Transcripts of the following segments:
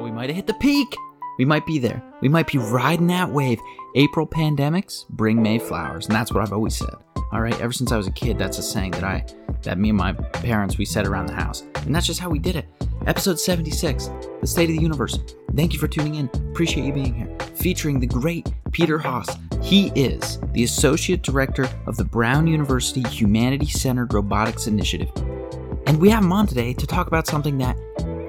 Oh, we might have hit the peak. We might be there. We might be riding that wave. April pandemics bring May flowers, and that's what I've always said. All right, ever since I was a kid, that's a saying that I, that me and my parents, we said around the house, and that's just how we did it. Episode 76, The State of the Universe. Thank you for tuning in. Appreciate you being here. Featuring the great Peter Haas. He is the Associate Director of the Brown University Humanity Centered Robotics Initiative. And we have him on today to talk about something that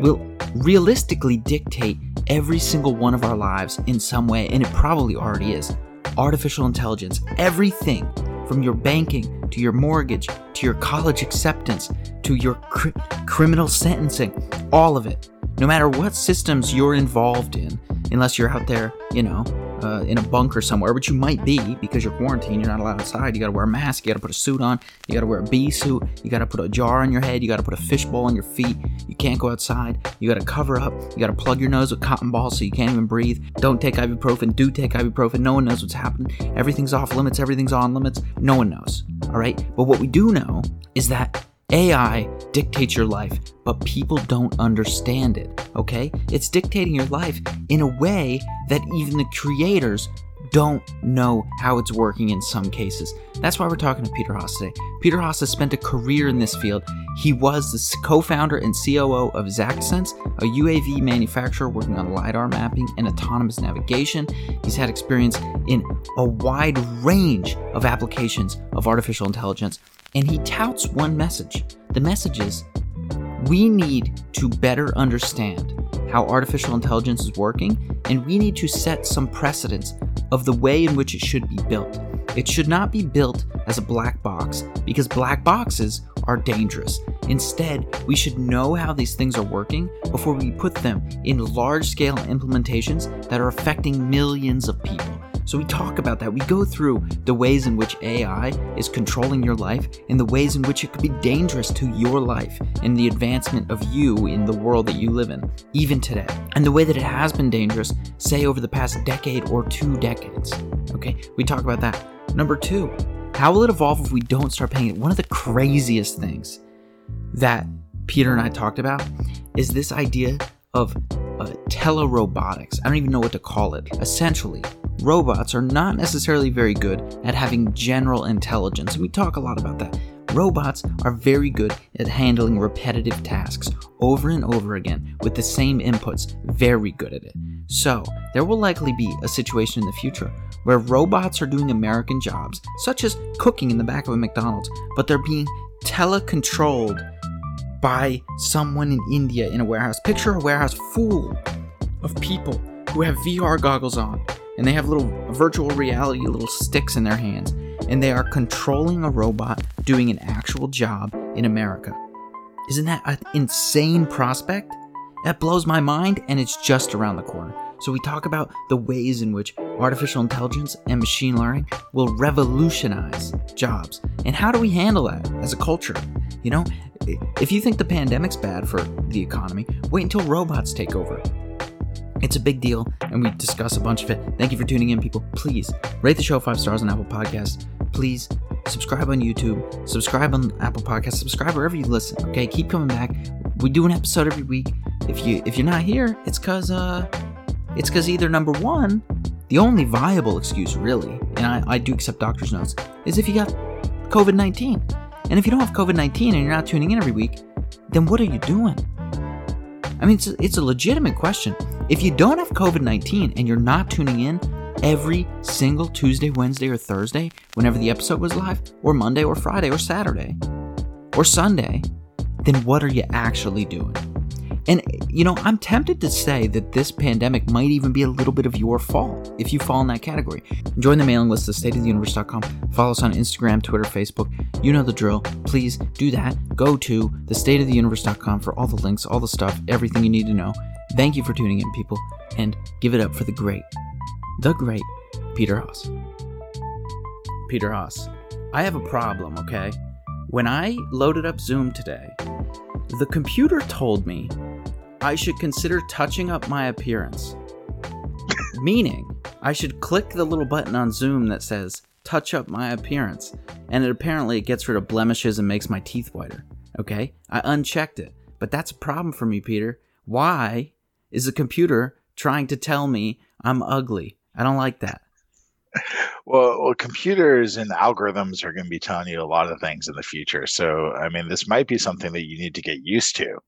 will realistically dictate every single one of our lives in some way, and it probably already is. Artificial intelligence. Everything from your banking to your mortgage to your college acceptance to your cr- criminal sentencing, all of it. No matter what systems you're involved in, unless you're out there, you know, uh, in a bunker somewhere, which you might be because you're quarantined, you're not allowed outside. You got to wear a mask, you got to put a suit on, you got to wear a bee suit, you got to put a jar on your head, you got to put a fishbowl on your feet. You can't go outside. You got to cover up. You got to plug your nose with cotton balls so you can't even breathe. Don't take ibuprofen. Do take ibuprofen. No one knows what's happening. Everything's off limits. Everything's on limits. No one knows. All right. But what we do know is that AI dictates your life, but people don't understand it, okay? It's dictating your life in a way that even the creators don't know how it's working in some cases. That's why we're talking to Peter Haas today. Peter Haas has spent a career in this field. He was the co founder and COO of XactSense, a UAV manufacturer working on LiDAR mapping and autonomous navigation. He's had experience in a wide range of applications of artificial intelligence, and he touts one message. The message is we need to better understand how artificial intelligence is working, and we need to set some precedents of the way in which it should be built. It should not be built as a black box because black boxes are dangerous. Instead, we should know how these things are working before we put them in large scale implementations that are affecting millions of people. So we talk about that. We go through the ways in which AI is controlling your life and the ways in which it could be dangerous to your life and the advancement of you in the world that you live in, even today. And the way that it has been dangerous, say over the past decade or two decades. Okay, we talk about that. Number two, how will it evolve if we don't start paying it? One of the craziest things that Peter and I talked about is this idea of uh, telerobotics. I don't even know what to call it. Essentially, robots are not necessarily very good at having general intelligence. And we talk a lot about that. Robots are very good at handling repetitive tasks over and over again with the same inputs, very good at it. So, there will likely be a situation in the future where robots are doing American jobs, such as cooking in the back of a McDonald's, but they're being telecontrolled by someone in India in a warehouse. Picture a warehouse full of people who have VR goggles on and they have little virtual reality little sticks in their hands and they are controlling a robot doing an actual job in America. Isn't that an insane prospect? That blows my mind and it's just around the corner. So we talk about the ways in which artificial intelligence and machine learning will revolutionize jobs. And how do we handle that as a culture? You know, if you think the pandemic's bad for the economy, wait until robots take over. It's a big deal, and we discuss a bunch of it. Thank you for tuning in, people. Please rate the show five stars on Apple Podcasts. Please subscribe on YouTube, subscribe on Apple Podcasts, subscribe wherever you listen. Okay, keep coming back. We do an episode every week. If you if you're not here, it's cause uh, it's cause either number one, the only viable excuse really, and I, I do accept doctor's notes, is if you got COVID nineteen. And if you don't have COVID nineteen and you're not tuning in every week, then what are you doing? I mean, it's a, it's a legitimate question. If you don't have COVID 19 and you're not tuning in every single Tuesday, Wednesday, or Thursday, whenever the episode was live, or Monday, or Friday, or Saturday, or Sunday, then what are you actually doing? And, you know, I'm tempted to say that this pandemic might even be a little bit of your fault if you fall in that category. Join the mailing list at stateoftheuniverse.com. Follow us on Instagram, Twitter, Facebook. You know the drill. Please do that. Go to thestateoftheuniverse.com for all the links, all the stuff, everything you need to know. Thank you for tuning in, people, and give it up for the great, the great Peter Haas. Peter Haas, I have a problem, okay? When I loaded up Zoom today, the computer told me I should consider touching up my appearance. Meaning, I should click the little button on Zoom that says touch up my appearance, and it apparently gets rid of blemishes and makes my teeth whiter. Okay? I unchecked it. But that's a problem for me, Peter. Why is a computer trying to tell me I'm ugly. I don't like that. Well, well, computers and algorithms are going to be telling you a lot of things in the future. So, I mean, this might be something that you need to get used to.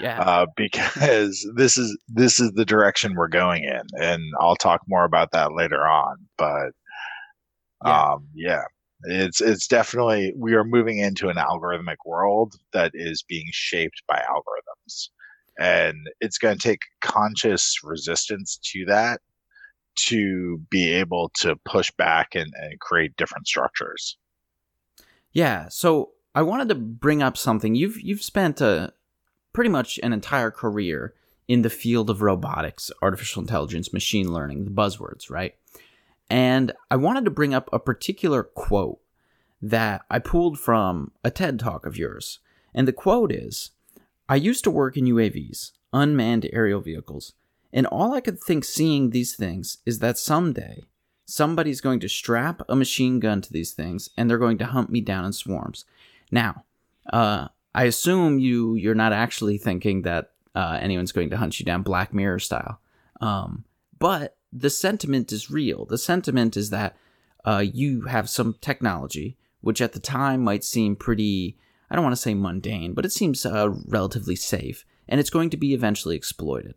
Yeah. Uh, because this is this is the direction we're going in, and I'll talk more about that later on. But yeah. um, yeah, it's it's definitely we are moving into an algorithmic world that is being shaped by algorithms, and it's going to take conscious resistance to that to be able to push back and, and create different structures. Yeah. So I wanted to bring up something. You've you've spent a pretty much an entire career in the field of robotics, artificial intelligence, machine learning, the buzzwords, right? And I wanted to bring up a particular quote that I pulled from a TED talk of yours. And the quote is I used to work in UAVs, unmanned aerial vehicles, and all I could think seeing these things is that someday somebody's going to strap a machine gun to these things and they're going to hunt me down in swarms. Now, uh, I assume you you're not actually thinking that uh, anyone's going to hunt you down Black Mirror style, um, but the sentiment is real. The sentiment is that uh, you have some technology which at the time might seem pretty. I don't want to say mundane, but it seems uh, relatively safe, and it's going to be eventually exploited.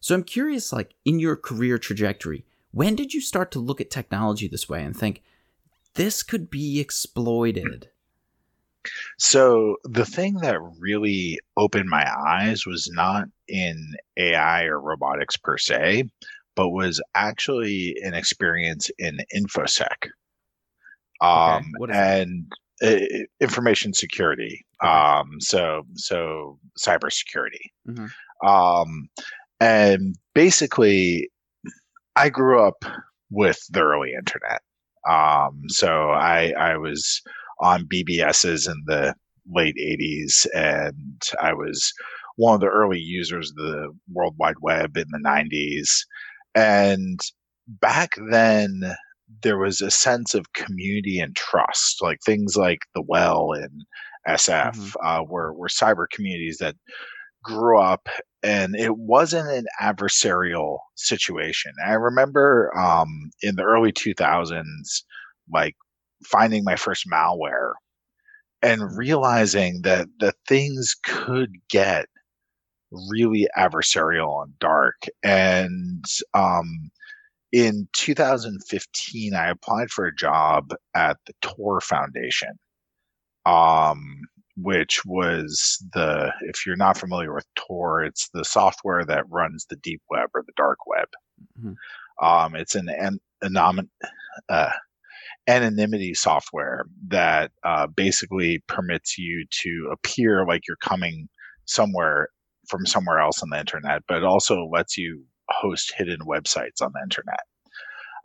So I'm curious, like in your career trajectory, when did you start to look at technology this way and think this could be exploited? So the thing that really opened my eyes was not in AI or robotics per se, but was actually an experience in infosec. Um, okay. and uh, information security. Um, so so cybersecurity. Mm-hmm. Um, and basically, I grew up with the early internet. Um, so I, I was on BBSs in the late 80s, and I was one of the early users of the World Wide Web in the 90s. And back then, there was a sense of community and trust, like things like the Well and SF mm-hmm. uh, were, were cyber communities that grew up and it wasn't an adversarial situation. I remember um, in the early 2000s, like finding my first malware and realizing that the things could get really adversarial and dark. And um, in 2015, I applied for a job at the Tor Foundation. Um, which was the if you're not familiar with tor it's the software that runs the deep web or the dark web mm-hmm. um, it's an, an anom- uh, anonymity software that uh, basically permits you to appear like you're coming somewhere from somewhere else on the internet but it also lets you host hidden websites on the internet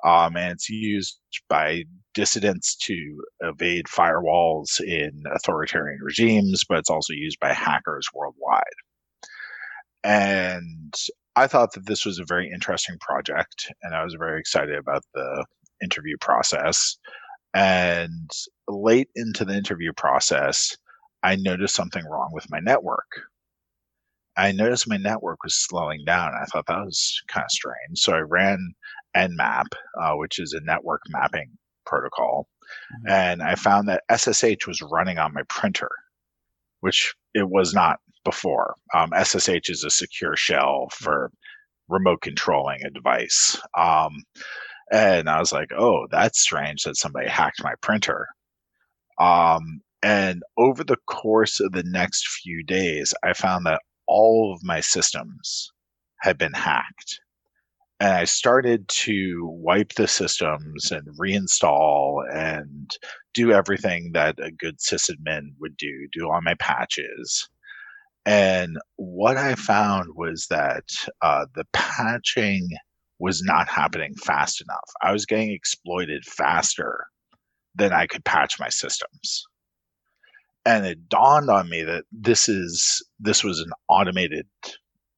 um, and it's used by dissidents to evade firewalls in authoritarian regimes, but it's also used by hackers worldwide. And I thought that this was a very interesting project, and I was very excited about the interview process. And late into the interview process, I noticed something wrong with my network. I noticed my network was slowing down. I thought that was kind of strange. So I ran Nmap, uh, which is a network mapping protocol. Mm-hmm. And I found that SSH was running on my printer, which it was not before. Um, SSH is a secure shell for remote controlling a device. Um, and I was like, oh, that's strange that somebody hacked my printer. Um, and over the course of the next few days, I found that all of my systems had been hacked and I started to wipe the systems and reinstall and do everything that a good sysadmin would do, do all my patches. And what I found was that uh, the patching was not happening fast enough. I was getting exploited faster than I could patch my systems. And it dawned on me that this is this was an automated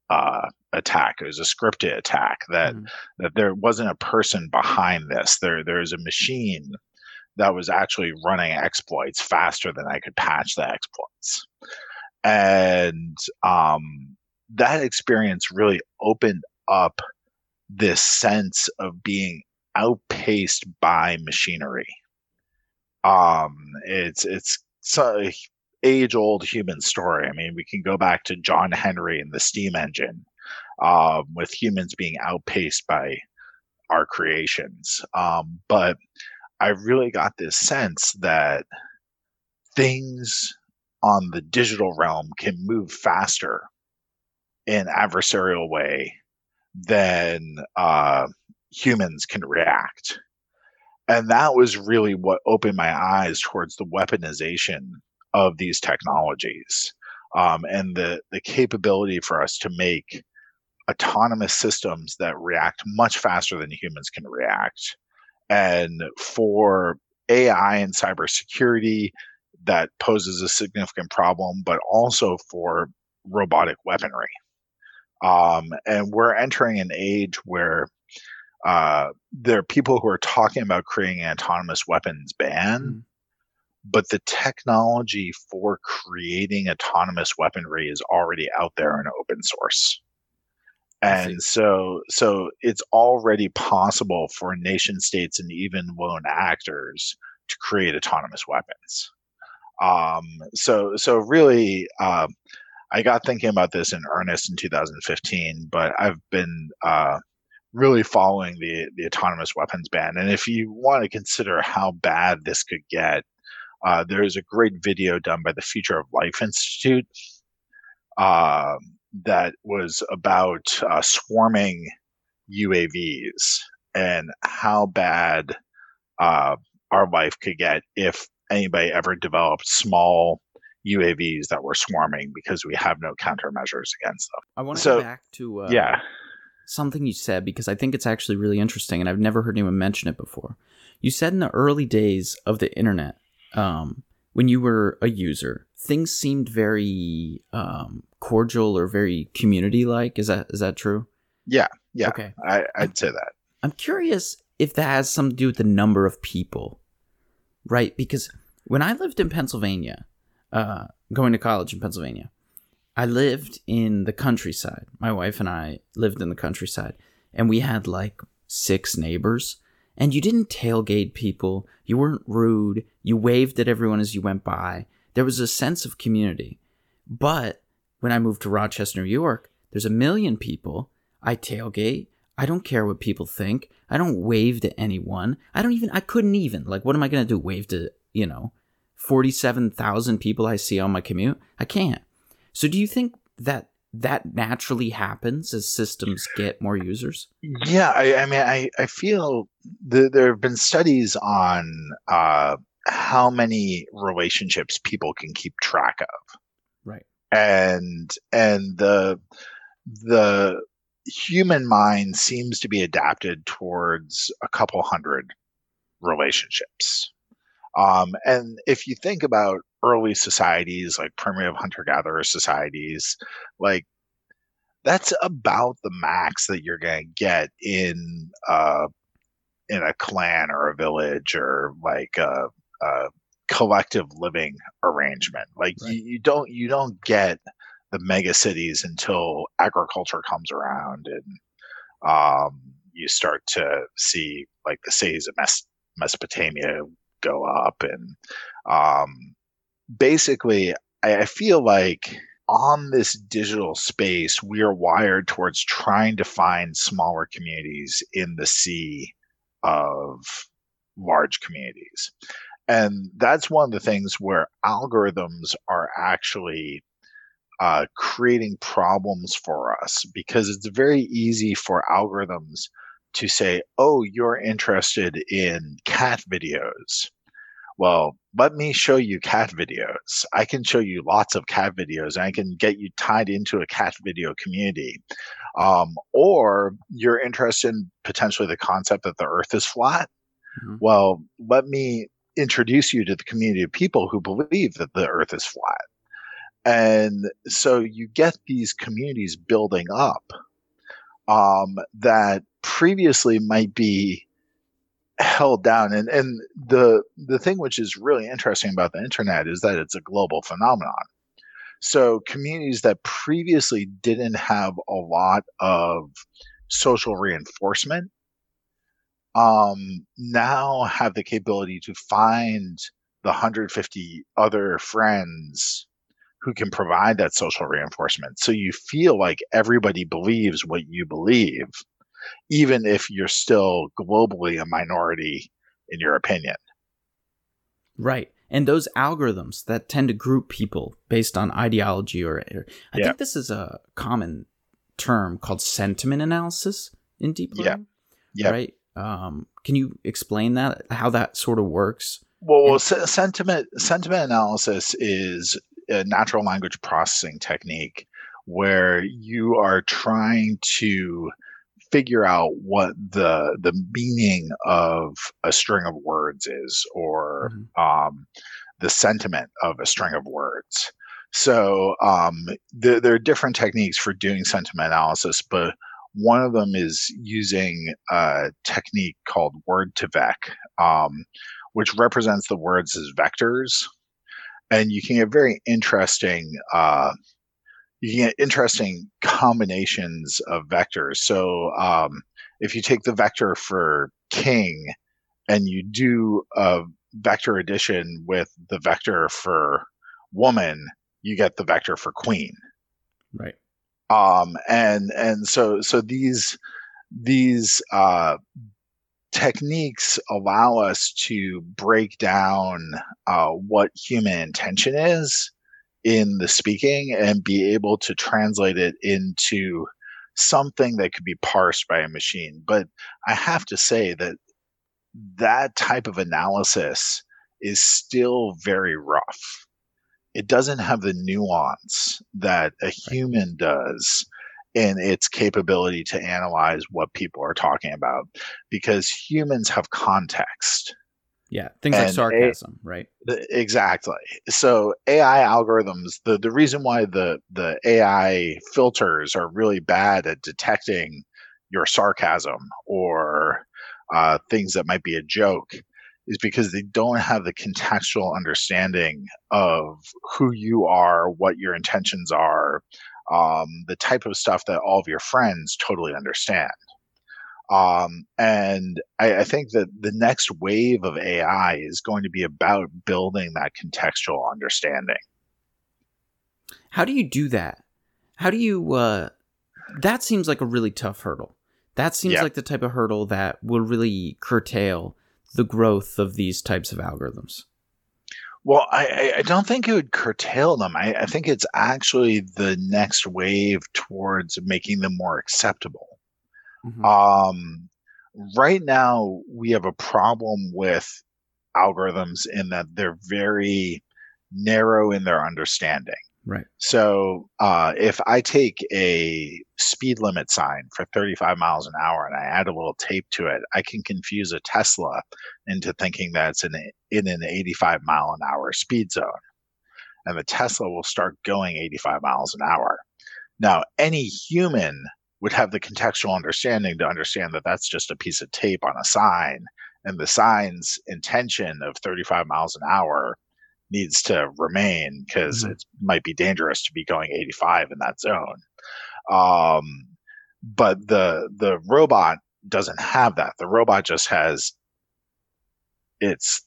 uh, attack. It was a scripted attack that mm. that there wasn't a person behind this. There there's a machine that was actually running exploits faster than I could patch the exploits. And um, that experience really opened up this sense of being outpaced by machinery. Um, it's it's a age old human story. I mean, we can go back to John Henry and the steam engine, um, with humans being outpaced by our creations. Um, but I really got this sense that things on the digital realm can move faster in adversarial way than uh, humans can react. And that was really what opened my eyes towards the weaponization of these technologies um, and the, the capability for us to make autonomous systems that react much faster than humans can react. And for AI and cybersecurity, that poses a significant problem, but also for robotic weaponry. Um, and we're entering an age where uh, there are people who are talking about creating an autonomous weapons ban, mm. but the technology for creating autonomous weaponry is already out there in open source. And so, so it's already possible for nation states and even lone actors to create autonomous weapons. Um, so, so really, uh, I got thinking about this in earnest in 2015, but I've been uh, really following the the autonomous weapons ban. And if you want to consider how bad this could get, uh, there is a great video done by the Future of Life Institute uh, that was about uh, swarming UAVs and how bad uh, our life could get if anybody ever developed small UAVs that were swarming because we have no countermeasures against them. I want to so, go back to uh, yeah something you said because I think it's actually really interesting and I've never heard anyone mention it before. You said in the early days of the internet, um, when you were a user, things seemed very um, cordial or very community like. Is that is that true? Yeah, yeah. Okay, I, I'd say that. I'm curious if that has something to do with the number of people, right? Because when I lived in Pennsylvania, uh, going to college in Pennsylvania, I lived in the countryside. My wife and I lived in the countryside, and we had like six neighbors. And you didn't tailgate people. You weren't rude. You waved at everyone as you went by. There was a sense of community. But when I moved to Rochester, New York, there's a million people. I tailgate. I don't care what people think. I don't wave to anyone. I don't even, I couldn't even. Like, what am I going to do? Wave to, you know, 47,000 people I see on my commute? I can't. So do you think that that naturally happens as systems get more users? Yeah, I, I mean, I, I feel the, there have been studies on uh, how many relationships people can keep track of. Right. And and the the human mind seems to be adapted towards a couple hundred relationships. Um, and if you think about early societies like primitive hunter gatherer societies, like that's about the max that you're going to get in uh, in a clan or a village or like a, a collective living arrangement. Like right. you, you don't you don't get the mega cities until agriculture comes around and um, you start to see like the cities of Mes- Mesopotamia go up. And um, basically I, I feel like on this digital space we are wired towards trying to find smaller communities in the sea of large communities. And that's one of the things where algorithms are actually uh, creating problems for us because it's very easy for algorithms to say, oh, you're interested in cat videos. Well, let me show you cat videos. I can show you lots of cat videos and I can get you tied into a cat video community. Um, or you're interested in potentially the concept that the earth is flat. Mm-hmm. Well, let me introduce you to the community of people who believe that the earth is flat. And so you get these communities building up um, that previously might be held down. And and the the thing which is really interesting about the internet is that it's a global phenomenon. So communities that previously didn't have a lot of social reinforcement um, now have the capability to find the 150 other friends who can provide that social reinforcement. So you feel like everybody believes what you believe, even if you're still globally a minority in your opinion. Right. And those algorithms that tend to group people based on ideology or, or I yeah. think this is a common term called sentiment analysis in deep learning. Yeah. yeah. Right. Um, can you explain that? How that sort of works? Well, well sentiment sentiment analysis is a natural language processing technique where you are trying to figure out what the the meaning of a string of words is or mm-hmm. um, the sentiment of a string of words so um, there, there are different techniques for doing sentiment analysis but one of them is using a technique called word2vec um, which represents the words as vectors and you can get very interesting uh, you can get interesting combinations of vectors. So um, if you take the vector for king and you do a vector addition with the vector for woman, you get the vector for queen. Right. Um, and and so so these these uh, techniques allow us to break down uh, what human intention is in the speaking and be able to translate it into something that could be parsed by a machine. But I have to say that that type of analysis is still very rough. It doesn't have the nuance that a human does in its capability to analyze what people are talking about because humans have context yeah, things and like sarcasm, a, right? Exactly. So AI algorithms, the, the reason why the the AI filters are really bad at detecting your sarcasm or uh, things that might be a joke is because they don't have the contextual understanding of who you are, what your intentions are, um, the type of stuff that all of your friends totally understand. Um, and I, I, think that the next wave of AI is going to be about building that contextual understanding. How do you do that? How do you? Uh, that seems like a really tough hurdle. That seems yeah. like the type of hurdle that will really curtail the growth of these types of algorithms. Well, I, I don't think it would curtail them. I, I think it's actually the next wave towards making them more acceptable. Mm-hmm. Um, right now, we have a problem with algorithms in that they're very narrow in their understanding. Right. So uh, if I take a speed limit sign for 35 miles an hour and I add a little tape to it, I can confuse a Tesla into thinking that it's in, a, in an 85 mile an hour speed zone. And the Tesla will start going 85 miles an hour. Now, any human would have the contextual understanding to understand that that's just a piece of tape on a sign and the sign's intention of 35 miles an hour needs to remain because mm-hmm. it might be dangerous to be going 85 in that zone um, but the the robot doesn't have that the robot just has it's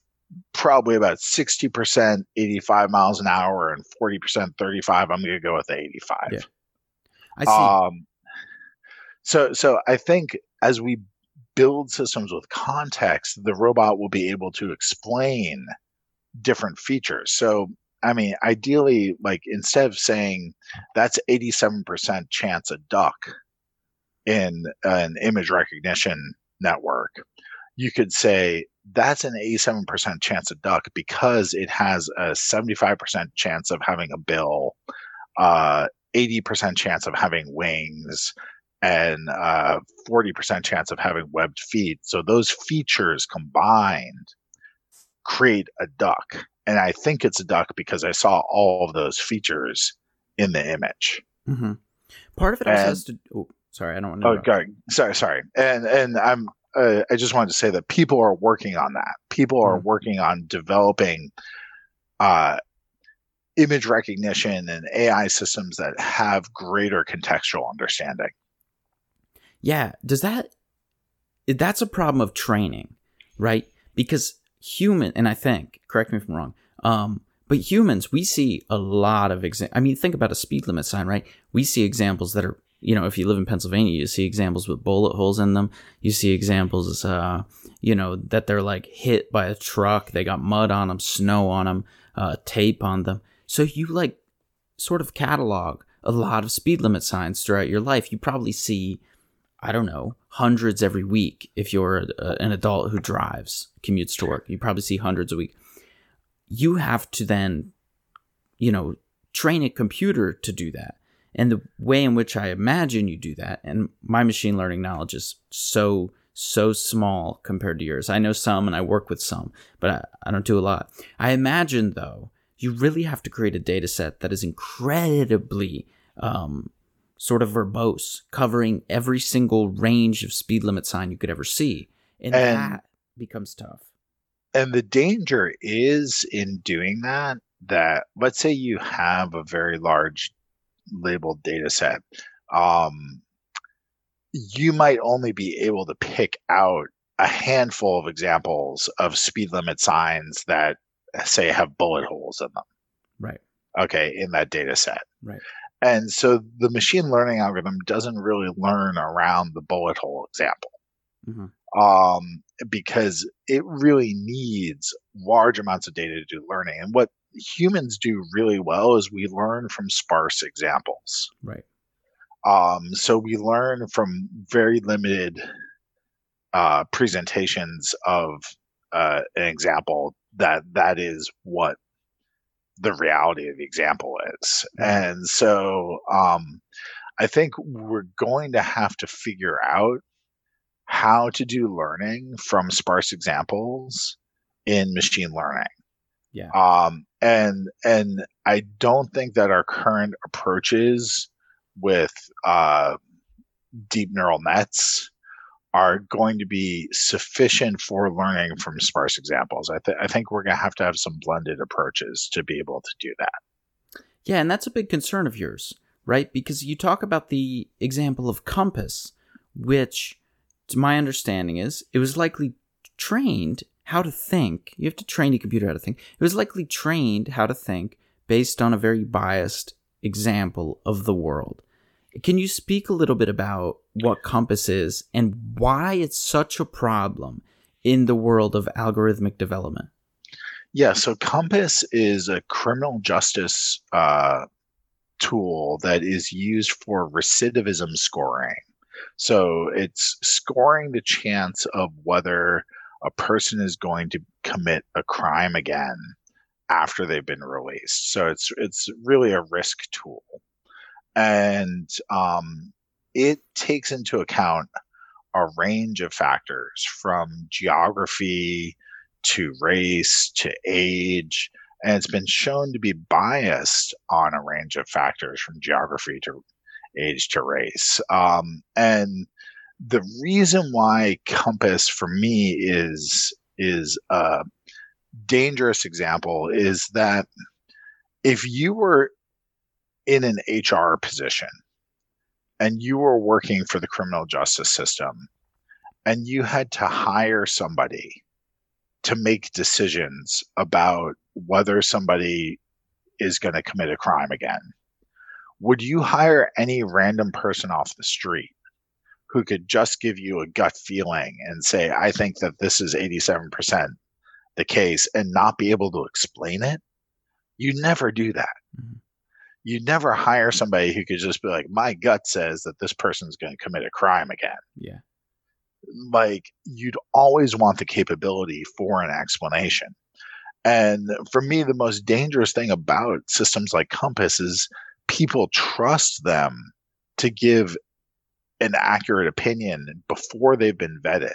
probably about 60% 85 miles an hour and 40% 35 i'm going to go with the 85 yeah. I see. Um, so so I think as we build systems with context, the robot will be able to explain different features. So I mean, ideally, like instead of saying that's 87% chance a duck in an image recognition network, you could say that's an 87% chance a duck because it has a 75% chance of having a bill, uh, 80% chance of having wings, and uh, 40% chance of having webbed feet. So those features combined create a duck. And I think it's a duck because I saw all of those features in the image. Mm-hmm. Part of it also and, has to. Oh, sorry, I don't want to. Oh, God, sorry, sorry. And and I'm. Uh, I just wanted to say that people are working on that. People are mm-hmm. working on developing uh, image recognition and AI systems that have greater contextual understanding. Yeah, does that that's a problem of training, right? Because human and I think, correct me if I'm wrong, um, but humans, we see a lot of examples. I mean, think about a speed limit sign, right? We see examples that are, you know, if you live in Pennsylvania, you see examples with bullet holes in them. You see examples, uh, you know, that they're like hit by a truck. They got mud on them, snow on them, uh, tape on them. So you like sort of catalog a lot of speed limit signs throughout your life. You probably see, I don't know, hundreds every week if you're a, an adult who drives, commutes to work. You probably see hundreds a week. You have to then, you know, train a computer to do that. And the way in which I imagine you do that, and my machine learning knowledge is so, so small compared to yours. I know some and I work with some, but I, I don't do a lot. I imagine, though, you really have to create a data set that is incredibly um, sort of verbose, covering every single range of speed limit sign you could ever see. And, and that becomes tough. And the danger is in doing that, that let's say you have a very large labeled data set. Um, you might only be able to pick out a handful of examples of speed limit signs that say have bullet holes in them. Right. Okay, in that data set. Right. And so the machine learning algorithm doesn't really learn around the bullet hole example. Mm-hmm. Um, because it really needs large amounts of data to do learning. And what humans do really well is we learn from sparse examples. Right. Um, so we learn from very limited uh, presentations of uh, an example that that is what the reality of the example is. And so um, I think we're going to have to figure out how to do learning from sparse examples in machine learning. Yeah. Um, and and I don't think that our current approaches with uh, deep neural nets are going to be sufficient for learning from sparse examples. I, th- I think we're going to have to have some blended approaches to be able to do that. Yeah, and that's a big concern of yours, right? Because you talk about the example of COMPAS, which, to my understanding, is it was likely trained how to think. You have to train a computer how to think. It was likely trained how to think based on a very biased example of the world. Can you speak a little bit about what COMPAS is and why it's such a problem in the world of algorithmic development? Yeah, so COMPAS is a criminal justice uh, tool that is used for recidivism scoring. So it's scoring the chance of whether a person is going to commit a crime again after they've been released. So it's it's really a risk tool and um, it takes into account a range of factors from geography to race to age and it's been shown to be biased on a range of factors from geography to age to race. Um, and the reason why COMPAS for me is is a dangerous example is that if you were in an HR position and you were working for the criminal justice system and you had to hire somebody to make decisions about whether somebody is going to commit a crime again, would you hire any random person off the street who could just give you a gut feeling and say, I think that this is 87% the case and not be able to explain it? You never do that. Mm-hmm you never hire somebody who could just be like, my gut says that this person's going to commit a crime again. Yeah. Like you'd always want the capability for an explanation. And for me, the most dangerous thing about systems like COMPAS is people trust them to give an accurate opinion before they've been vetted.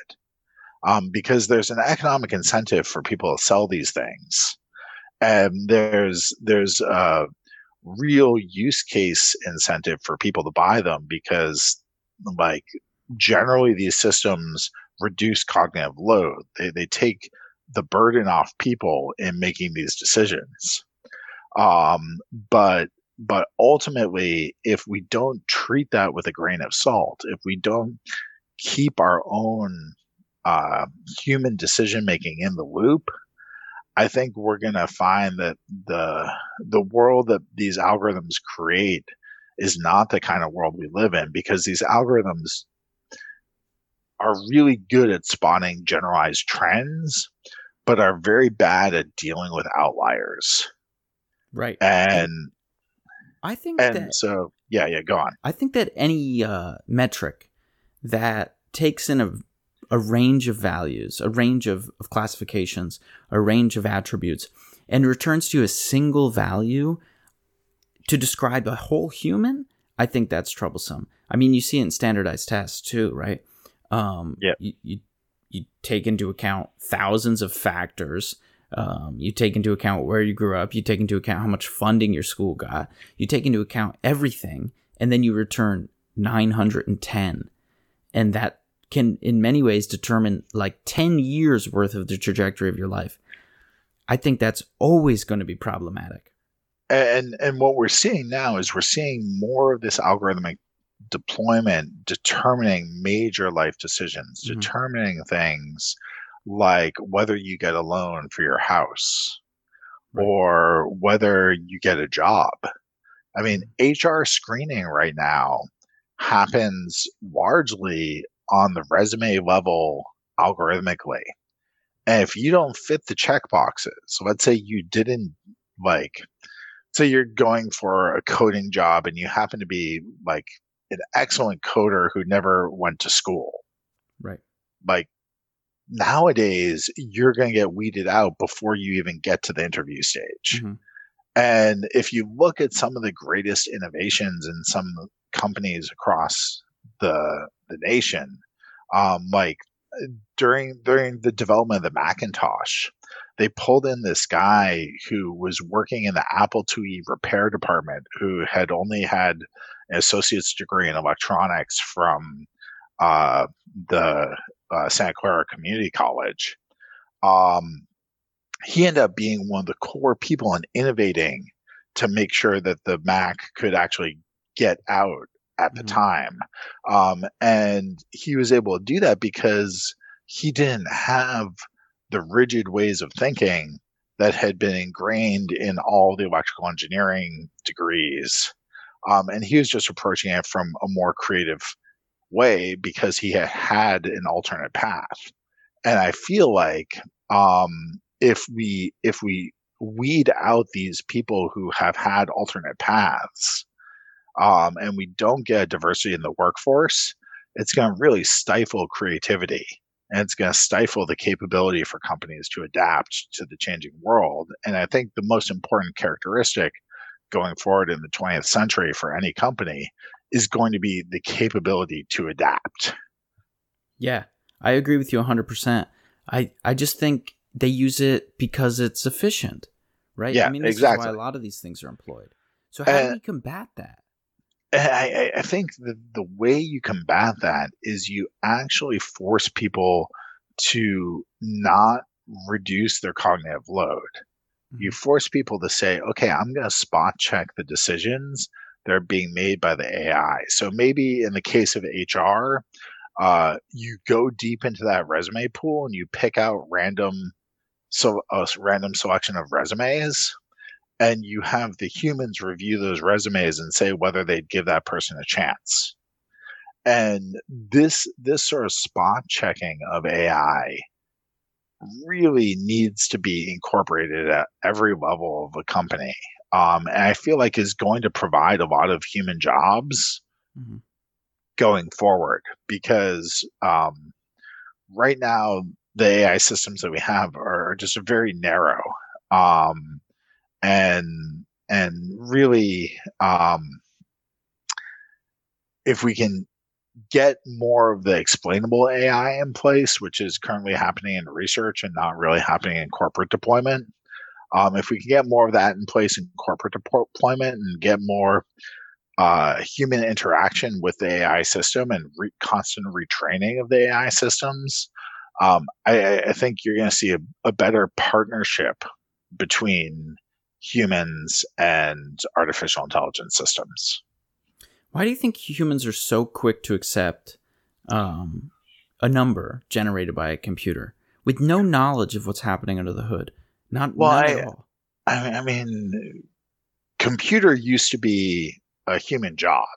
Um, because there's an economic incentive for people to sell these things. And there's there's uh, real use case incentive for people to buy them because like generally these systems reduce cognitive load. They, they take the burden off people in making these decisions. Um, but but ultimately, if we don't treat that with a grain of salt, if we don't keep our own uh, human decision making in the loop, I think we're going to find that the the world that these algorithms create is not the kind of world we live in because these algorithms are really good at spotting generalized trends, but are very bad at dealing with outliers. Right. And I think and that so yeah, yeah, go on. I think that any uh, metric that takes in a a range of values, a range of, of classifications, a range of attributes, and returns to a single value to describe a whole human, I think that's troublesome. I mean, you see it in standardized tests too, right? Um, yeah. You, you, you take into account thousands of factors. Um, you take into account where you grew up. You take into account how much funding your school got. You take into account everything, and then you return 910, and that can, in many ways, determine like 10 years worth of the trajectory of your life. I think that's always going to be problematic. And and what we're seeing now is we're seeing more of this algorithmic deployment determining major life decisions, mm-hmm. determining things like whether you get a loan for your house right. or whether you get a job. I mean, HR screening right now happens largely on the resume level algorithmically. And if you don't fit the check boxes, so let's say you didn't like, say you're going for a coding job and you happen to be like an excellent coder who never went to school. Right. Like nowadays, you're going to get weeded out before you even get to the interview stage. Mm-hmm. And if you look at some of the greatest innovations in some companies across the the nation, um, like during during the development of the Macintosh, they pulled in this guy who was working in the Apple IIe repair department, who had only had an associate's degree in electronics from uh, the uh, Santa Clara Community College. Um, he ended up being one of the core people in innovating to make sure that the Mac could actually get out at the mm-hmm. time. Um, and he was able to do that because he didn't have the rigid ways of thinking that had been ingrained in all the electrical engineering degrees. Um, and he was just approaching it from a more creative way because he had had an alternate path. And I feel like um, if we if we weed out these people who have had alternate paths, um, and we don't get diversity in the workforce, it's going to really stifle creativity and it's going to stifle the capability for companies to adapt to the changing world. And I think the most important characteristic going forward in the 20th century for any company is going to be the capability to adapt. Yeah, I agree with you 100%. I, I just think they use it because it's efficient, right? Yeah, I mean, this exactly. is why a lot of these things are employed. So how uh, do we combat that? I, I think the, the way you combat that is you actually force people to not reduce their cognitive load. Mm-hmm. You force people to say, okay, I'm going to spot check the decisions that are being made by the AI. So maybe in the case of HR, uh, you go deep into that resume pool and you pick out random so a random selection of resumes and you have the humans review those resumes and say whether they'd give that person a chance and this this sort of spot checking of ai really needs to be incorporated at every level of a company um, and i feel like is going to provide a lot of human jobs mm-hmm. going forward because um, right now the ai systems that we have are just very narrow um, and and really um, if we can get more of the explainable AI in place, which is currently happening in research and not really happening in corporate deployment. Um, if we can get more of that in place in corporate deployment and get more uh, human interaction with the AI system and re- constant retraining of the AI systems, um, I, I, think you're going to see a, a better partnership between humans and artificial intelligence systems. Why do you think humans are so quick to accept um, a number generated by a computer with no knowledge of what's happening under the hood? Not well, I, all. I mean, computer used to be a human job,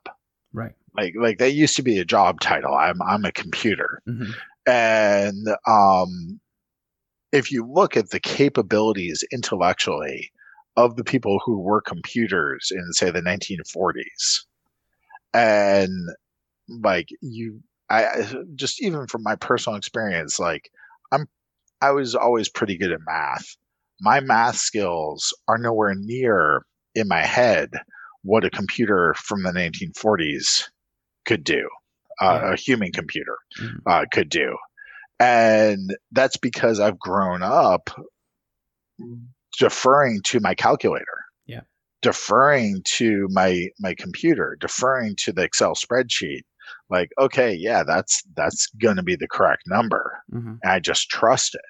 right? Like, like that used to be a job title. I'm I'm a computer, mm-hmm. and um, if you look at the capabilities intellectually of the people who were computers in say the 1940s and like you i just even from my personal experience like i'm i was always pretty good at math. My math skills are nowhere near in my head what a computer from the 1940s could do uh, a human computer mm-hmm. uh, could do. And that's because I've grown up deferring to my calculator. Yeah. Deferring to my my computer, deferring to the Excel spreadsheet. Like, okay, yeah, that's that's gonna be the correct number. Mm-hmm. I just trust it.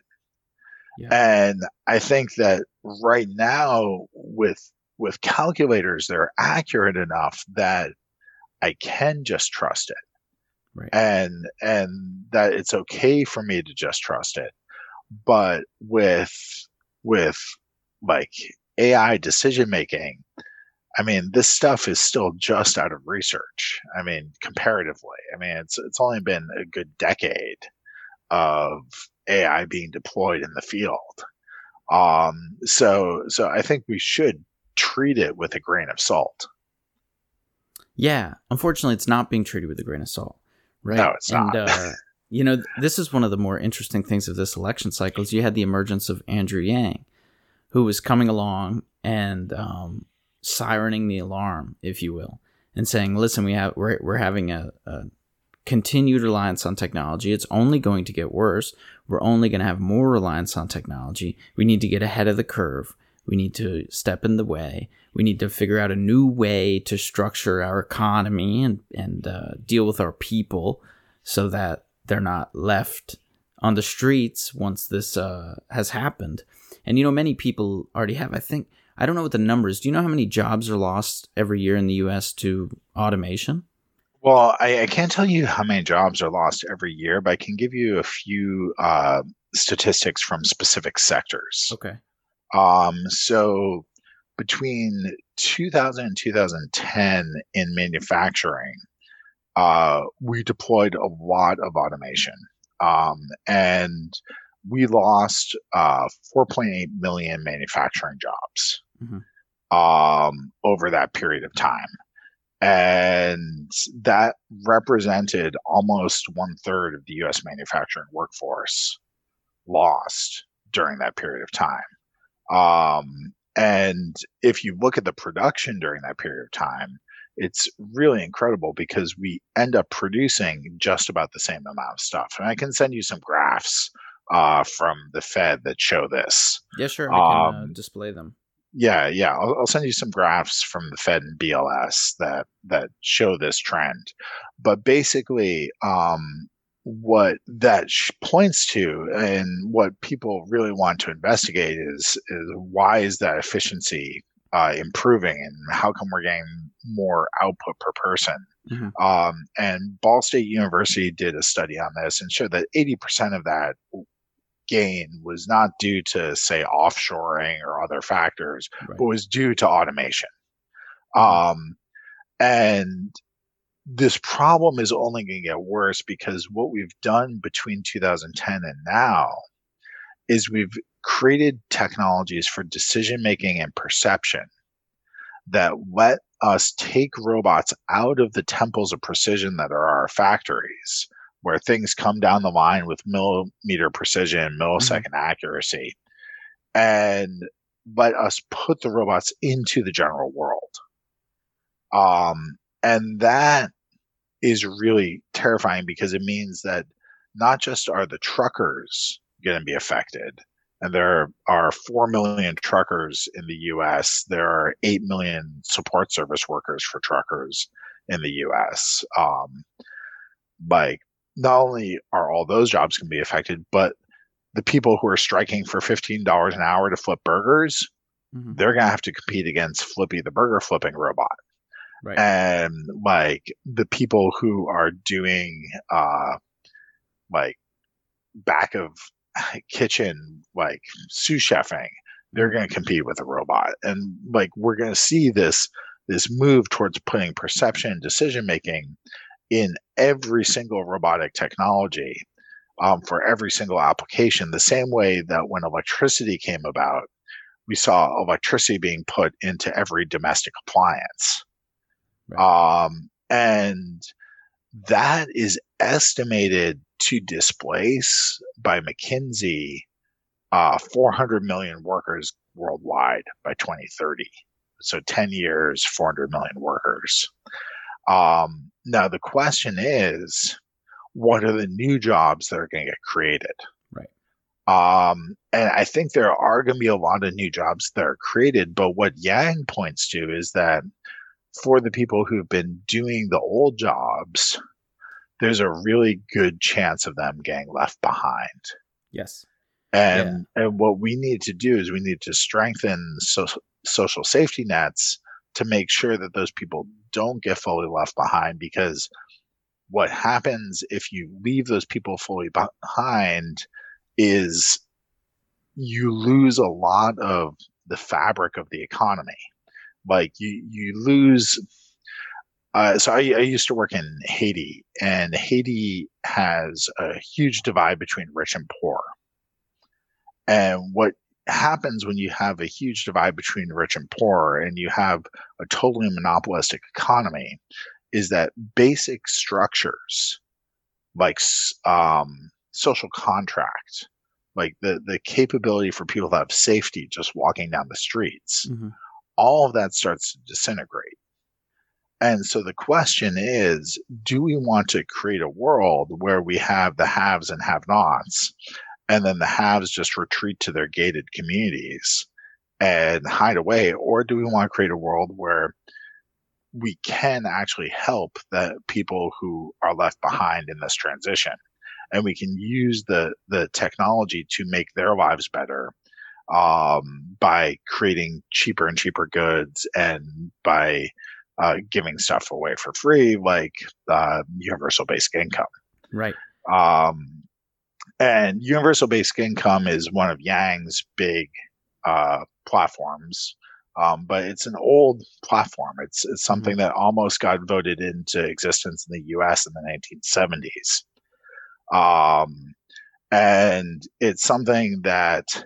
Yeah. And I think that right now with with calculators, they're accurate enough that I can just trust it. Right. And and that it's okay for me to just trust it. But with with like AI decision making, I mean, this stuff is still just out of research. I mean, comparatively. I mean, it's it's only been a good decade of AI being deployed in the field. Um, so so I think we should treat it with a grain of salt. Yeah, unfortunately, it's not being treated with a grain of salt right? No, it's and, not. uh, you know, this is one of the more interesting things of this election cycle. Is you had the emergence of Andrew Yang, who was coming along and um, sirening the alarm, if you will, and saying, "Listen, we have we're we're having a, a continued reliance on technology. It's only going to get worse. We're only going to have more reliance on technology. We need to get ahead of the curve. We need to step in the way. We need to figure out a new way to structure our economy and and uh, deal with our people so that they're not left on the streets once this uh, has happened. And you know, many people already have. I think I don't know what the numbers. Do you know how many jobs are lost every year in the U.S. to automation? Well, I, I can't tell you how many jobs are lost every year, but I can give you a few uh, statistics from specific sectors. Okay. Um, so between 2000 and 2010 in manufacturing, uh, we deployed a lot of automation. Um, and we lost uh, 4.8 million manufacturing jobs mm-hmm. um, over that period of time. And that represented almost one third of the US manufacturing workforce lost during that period of time. Um, and if you look at the production during that period of time, it's really incredible because we end up producing just about the same amount of stuff. And I can send you some graphs uh, from the Fed that show this. Yeah, sure. I can uh, um, display them. Yeah, yeah. I'll, I'll, send you some graphs from the Fed and BLS that that show this trend. But basically, um, what that points to and what people really want to investigate is is why is that efficiency uh, improving and how come we're getting more output per person mm-hmm. um, and ball state university did a study on this and showed that 80% of that gain was not due to say offshoring or other factors right. but was due to automation mm-hmm. um, and this problem is only going to get worse because what we've done between 2010 and now is we've created technologies for decision making and perception that let us take robots out of the temples of precision that are our factories where things come down the line with millimeter precision millisecond mm-hmm. accuracy and let us put the robots into the general world um, and that is really terrifying because it means that not just are the truckers going to be affected, and there are 4 million truckers in the US, there are 8 million support service workers for truckers in the US. Um, like, not only are all those jobs going to be affected, but the people who are striking for $15 an hour to flip burgers, mm-hmm. they're going to have to compete against Flippy the burger flipping robot. Right. And like the people who are doing uh like back of kitchen like sous chefing, they're going to compete with a robot. And like we're going to see this this move towards putting perception and decision making in every single robotic technology um, for every single application, the same way that when electricity came about, we saw electricity being put into every domestic appliance. Right. Um, and that is estimated to displace by McKinsey uh, 400 million workers worldwide by 2030. So 10 years, 400 million workers. Um, now the question is, what are the new jobs that are going to get created? Right. Um, and I think there are going to be a lot of new jobs that are created. But what Yang points to is that for the people who've been doing the old jobs, there's a really good chance of them getting left behind. Yes. And yeah. and what we need to do is we need to strengthen so, social safety nets to make sure that those people don't get fully left behind because what happens if you leave those people fully behind is you lose a lot of the fabric of the economy. Like you you lose uh, so I, I, used to work in haiti and haiti has a huge divide between rich and poor. And what happens when you have a huge divide between rich and poor and you have a totally monopolistic economy is that basic structures like um, social contract like the the capability for people to have safety just walking down the streets mm-hmm. all of that starts to disintegrate and so the question is do we want to create a world where we have the haves and have nots and then the haves just retreat to their gated communities and hide away or do we want to create a world where we can actually help the people who are left behind in this transition? And we can use the the technology to make their lives better um, by creating cheaper and cheaper goods and by uh, giving stuff away for free like uh, universal basic income. Right. Um, and universal basic income is one of Yang's big uh, platforms, um, but it's an old platform. It's, it's something mm-hmm. that almost got voted into existence in the U.S. in the 1970s, um, and it's something that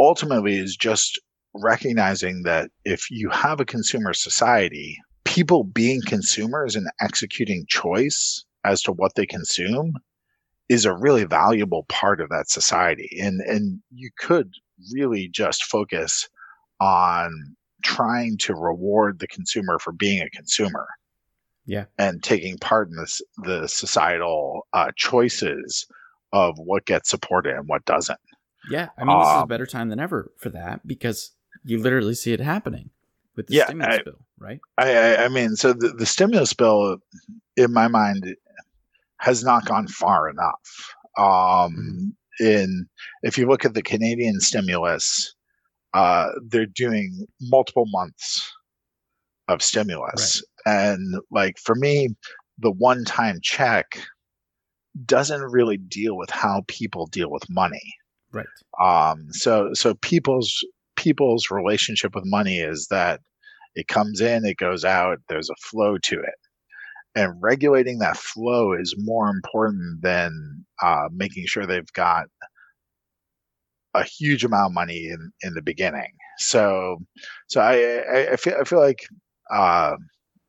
ultimately is just recognizing that if you have a consumer society, people being consumers and executing choice as to what they consume is a really valuable part of that society and and you could really just focus on trying to reward the consumer for being a consumer yeah. and taking part in this the societal uh, choices of what gets supported and what doesn't. Yeah i mean this is a um, better time than ever for that because you literally see it happening with the yeah, stimulus I, bill right? I, I, I mean so the, the stimulus bill in my mind has not gone far enough. Um, in if you look at the Canadian stimulus, uh, they're doing multiple months of stimulus, right. and like for me, the one-time check doesn't really deal with how people deal with money. Right. Um, so so people's people's relationship with money is that it comes in, it goes out, there's a flow to it and regulating that flow is more important than uh, making sure they've got a huge amount of money in, in the beginning. So, so I, I, I feel, I feel like, uh,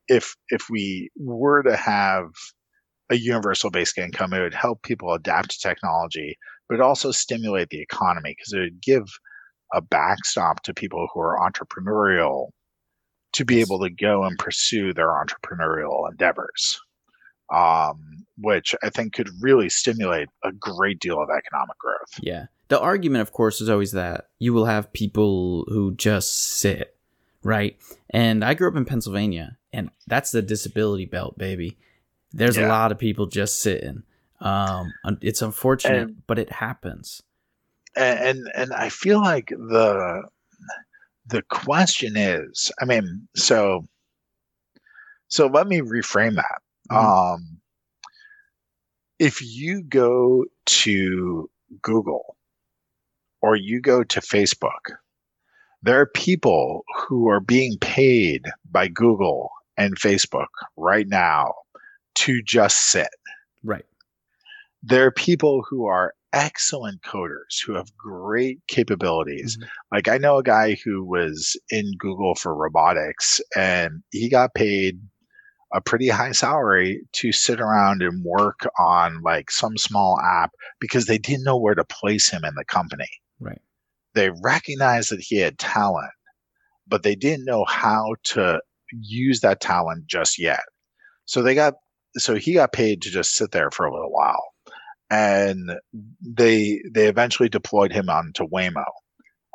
if, if we were to have a universal basic income, it would help people adapt to technology, but also stimulate the economy because it would give a backstop to people who are entrepreneurial to be able to go and pursue their entrepreneurial endeavors, um, which I think could really stimulate a great deal of economic growth. Yeah. The argument, of course, is always that you will have people who just sit, right? And I grew up in Pennsylvania, and that's the disability belt, baby. There's yeah. a lot of people just sitting. Um, it's unfortunate, and, but it happens. And, and and I feel like the the question is, I mean, so so let me reframe that. Mhm. Um, if you go to Google or you go to Facebook, there are people who are being paid by Google and Facebook right now to just sit. Right. There are people who are excellent coders who have great capabilities. Mhm. Like I know a guy who was in Google for robotics and he got paid a pretty high salary to sit around and work on like some small app because they didn't know where to place him in the company. Right. They recognized that he had talent, but they didn't know how to use that talent just yet. So they got so he got paid to just sit there for a little while. And they they eventually deployed him onto Waymo.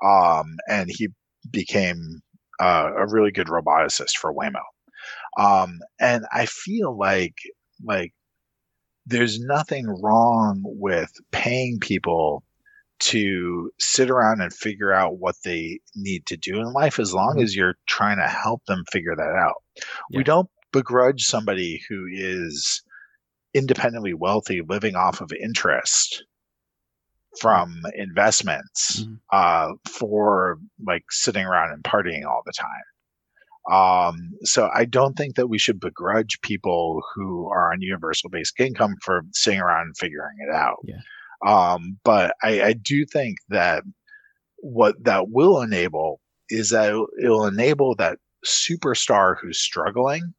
Um, and he became uh, a really good roboticist for Waymo. Um, and I feel like like there's nothing wrong with paying people to sit around and figure out what they need to do in life as long Mhm. as you're trying to help them figure that out. Yeah. We don't begrudge somebody who is independently wealthy living off of interest from investments Mhm. uh, for like sitting around and partying all the time. Um, so I don't think that we should begrudge people who are on universal basic income for sitting around and figuring it out. Yeah. Um, but I, I do think that what that will enable is that it'll, it'll enable that superstar who's struggling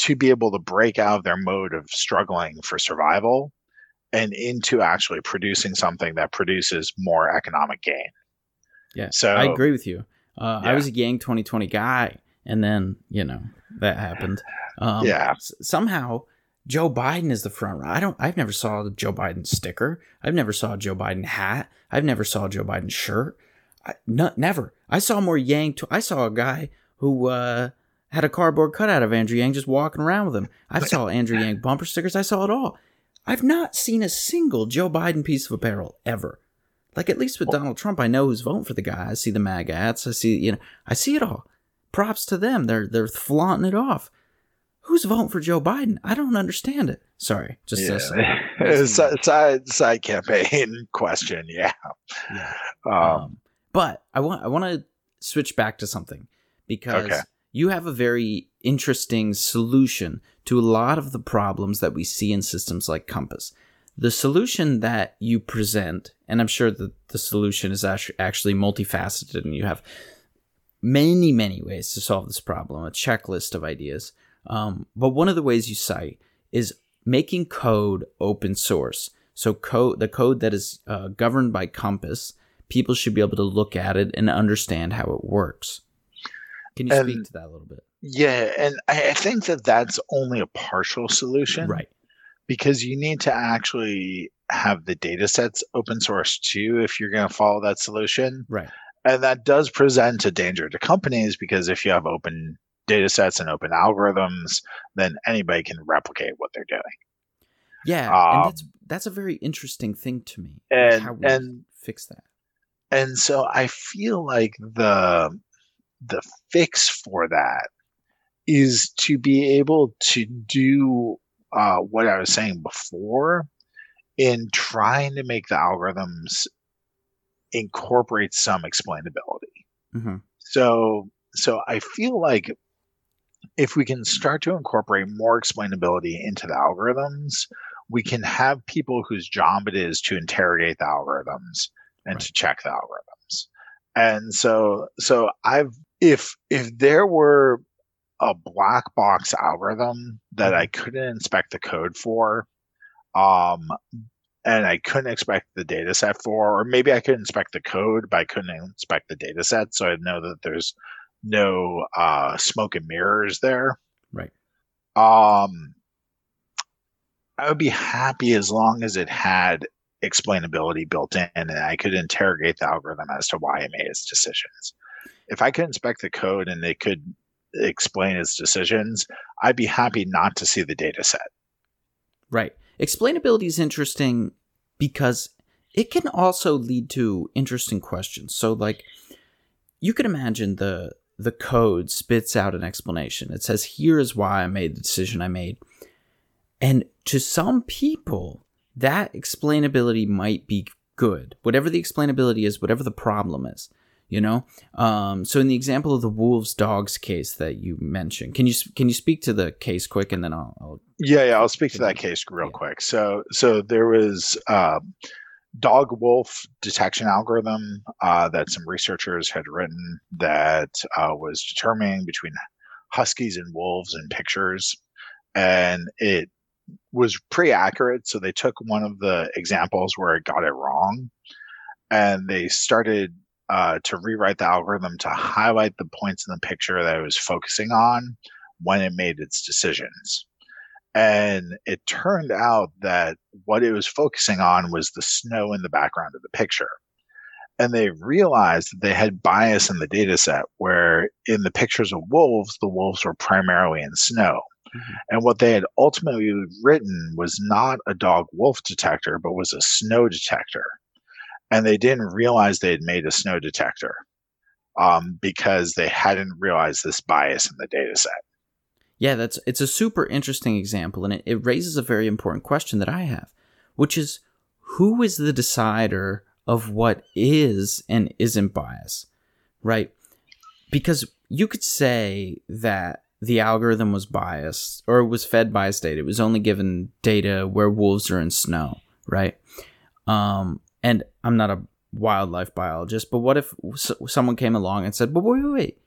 to be able to break out of their mode of struggling for survival and into actually producing something that produces more economic gain. Yeah. So I agree with you. Uh, I was a Yang 2020 guy, and then you know that happened. Um, Yeah. s- somehow Joe Biden is the front runner. I don't. I've never saw the Joe Biden sticker. I've never saw a Joe Biden hat. I've never saw a Joe Biden shirt. I, no, never. I saw more Yang. I saw a guy who uh, had a cardboard cutout of Andrew Yang just walking around with him. I saw Andrew Yang bumper stickers. I saw it all. I've not seen a single Joe Biden piece of apparel ever. Like at least with Donald Trump, I know who's voting for the guy. I see the MAGA hats. I see you know I see it all. Props to them. They're they're flaunting it off. Who's voting for Joe Biden? I don't understand it. Sorry, just yeah. this. side, side side campaign question. Yeah. Yeah. Um, Um, but I want I want to switch back to something because Okay. You have a very interesting solution to a lot of the problems that we see in systems like COMPAS. The solution that you present, and I'm sure that the solution is actually multifaceted, and you have many many ways to solve this problem, a checklist of ideas. Um, but one of the ways you cite is making code open source. So code, the code that is uh, governed by COMPAS, people should be able to look at it and understand how it works. Can you speak to that a little bit? yeah, and I, I think that that's only a partial solution, Right. Because you need to actually have the data sets open source too if you're going to follow that solution. Right. And that does present a danger to companies because if you have open data sets and open algorithms, then anybody can replicate what they're doing. Yeah, Um, and that's that's a very interesting thing to me. And how we and fix that. and so I feel like the the fix for that is to be able to do uh, what I was saying before in trying to make the algorithms incorporate some explainability. hmm So so I feel like if we can start to incorporate more explainability into the algorithms, we can have people whose job it is to interrogate the algorithms and Right. to check the algorithms. And so so I've if if there were a black box algorithm that I couldn't inspect the code for, um, and I couldn't expect the data set for, or maybe I could inspect the code, but I couldn't inspect the data set, so I'd know that there's no uh, smoke and mirrors there. Right. Um, I would be happy as long as it had explainability built in, and I could interrogate the algorithm as to why it made its decisions. If I could inspect the code and it could explain its decisions, I'd be happy not to see the data set. Right. Explainability is interesting because it can also lead to interesting questions. So, like, you can imagine the the code spits out an explanation. It says, "Here is why I made the decision I made." And to some people, that explainability might be good. Whatever the explainability is, whatever the problem is, you know. Um, so in the example of the wolves dogs case that you mentioned, can you can you speak to the case quick, and then I'll. I'll yeah, yeah, I'll speak to that case real yeah. quick. So, so there was. Um, dog wolf detection algorithm uh, that some researchers had written that uh, was determining between huskies and wolves in pictures and it was pretty accurate. So they took one of the examples where it got it wrong, and they started uh, to rewrite the algorithm to highlight the points in the picture that it was focusing on when it made its decisions. And it turned out that what it was focusing on was the snow in the background of the picture. And they realized that they had bias in the data set where in the pictures of wolves, the wolves were primarily in snow. Mm-hmm. And what they had ultimately written was not a dog wolf detector, but was a snow detector. And they didn't realize they had made a snow detector um, because they hadn't realized this bias in the data set. Yeah, that's it's a super interesting example, and it, it raises a very important question that I have, which is who is the decider of what is and isn't bias, right? Because you could say that the algorithm was biased or was fed biased data. It was only given data where wolves are in snow, right? Um, and I'm not a wildlife biologist, but what if someone came along and said, "But wait, wait, wait,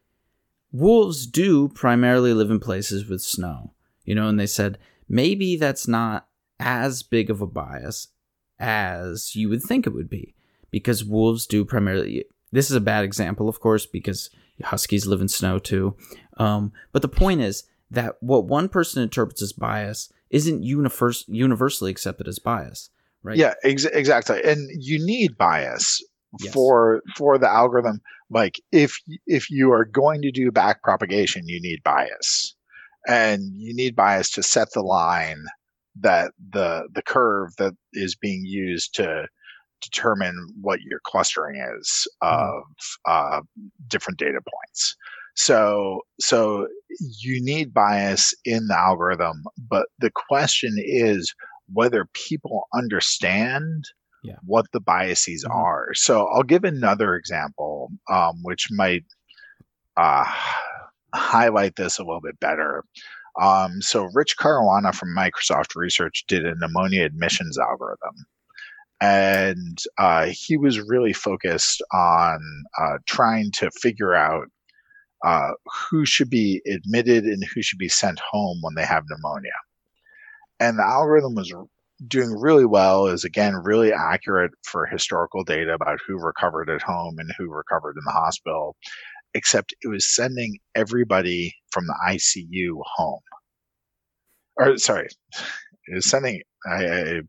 wolves do primarily live in places with snow," you know, and they said maybe that's not as big of a bias as you would think it would be because wolves do primarily. This is a bad example, of course, because huskies live in snow too. Um, but the point is that what one person interprets as bias isn't univers- universally accepted as bias, right? Yeah, ex- exactly. And you need bias yes. for for the algorithm. Like if if you are going to do back propagation, you need bias, and you need bias to set the line that the the curve that is being used to determine what your clustering is mm-hmm. of uh, different data points. So, so you need bias in the algorithm, but the question is whether people understand yeah. what the biases mm-hmm. are. So, I'll give another example, um, which might uh, highlight this a little bit better. Um, so, Rich Caruana from Microsoft Research did a pneumonia admissions algorithm and uh, he was really focused on uh, trying to figure out uh, who should be admitted and who should be sent home when they have pneumonia. And the algorithm was doing really well, is again really accurate for historical data about who recovered at home and who recovered in the hospital, except it was sending everybody from the ICU home. Or sorry, it was sending I, I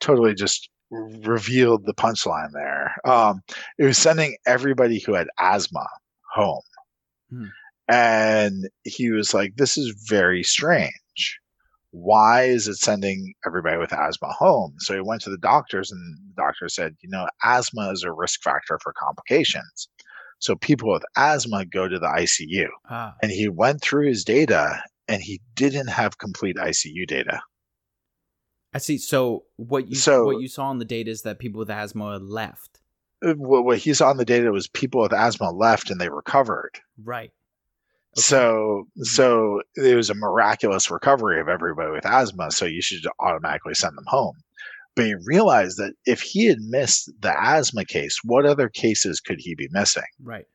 totally just revealed the punchline there. Um, it was sending everybody who had asthma home. Hmm. And he was like, This is very strange. Why is it sending everybody with asthma home? So he went to the doctors, and the doctor said, You know, asthma is a risk factor for complications. So people with asthma go to the ICU. Ah. And he went through his data and he didn't have complete ICU data. I see. So what you so, what you saw in the data is that people with asthma left. Uh, what he saw in the data was people with asthma left and they recovered. Right. Okay. So mm-hmm. so it was a miraculous recovery of everybody with asthma. So you should automatically send them home. But he realized that if he had missed the asthma case, what other cases could he be missing? Right.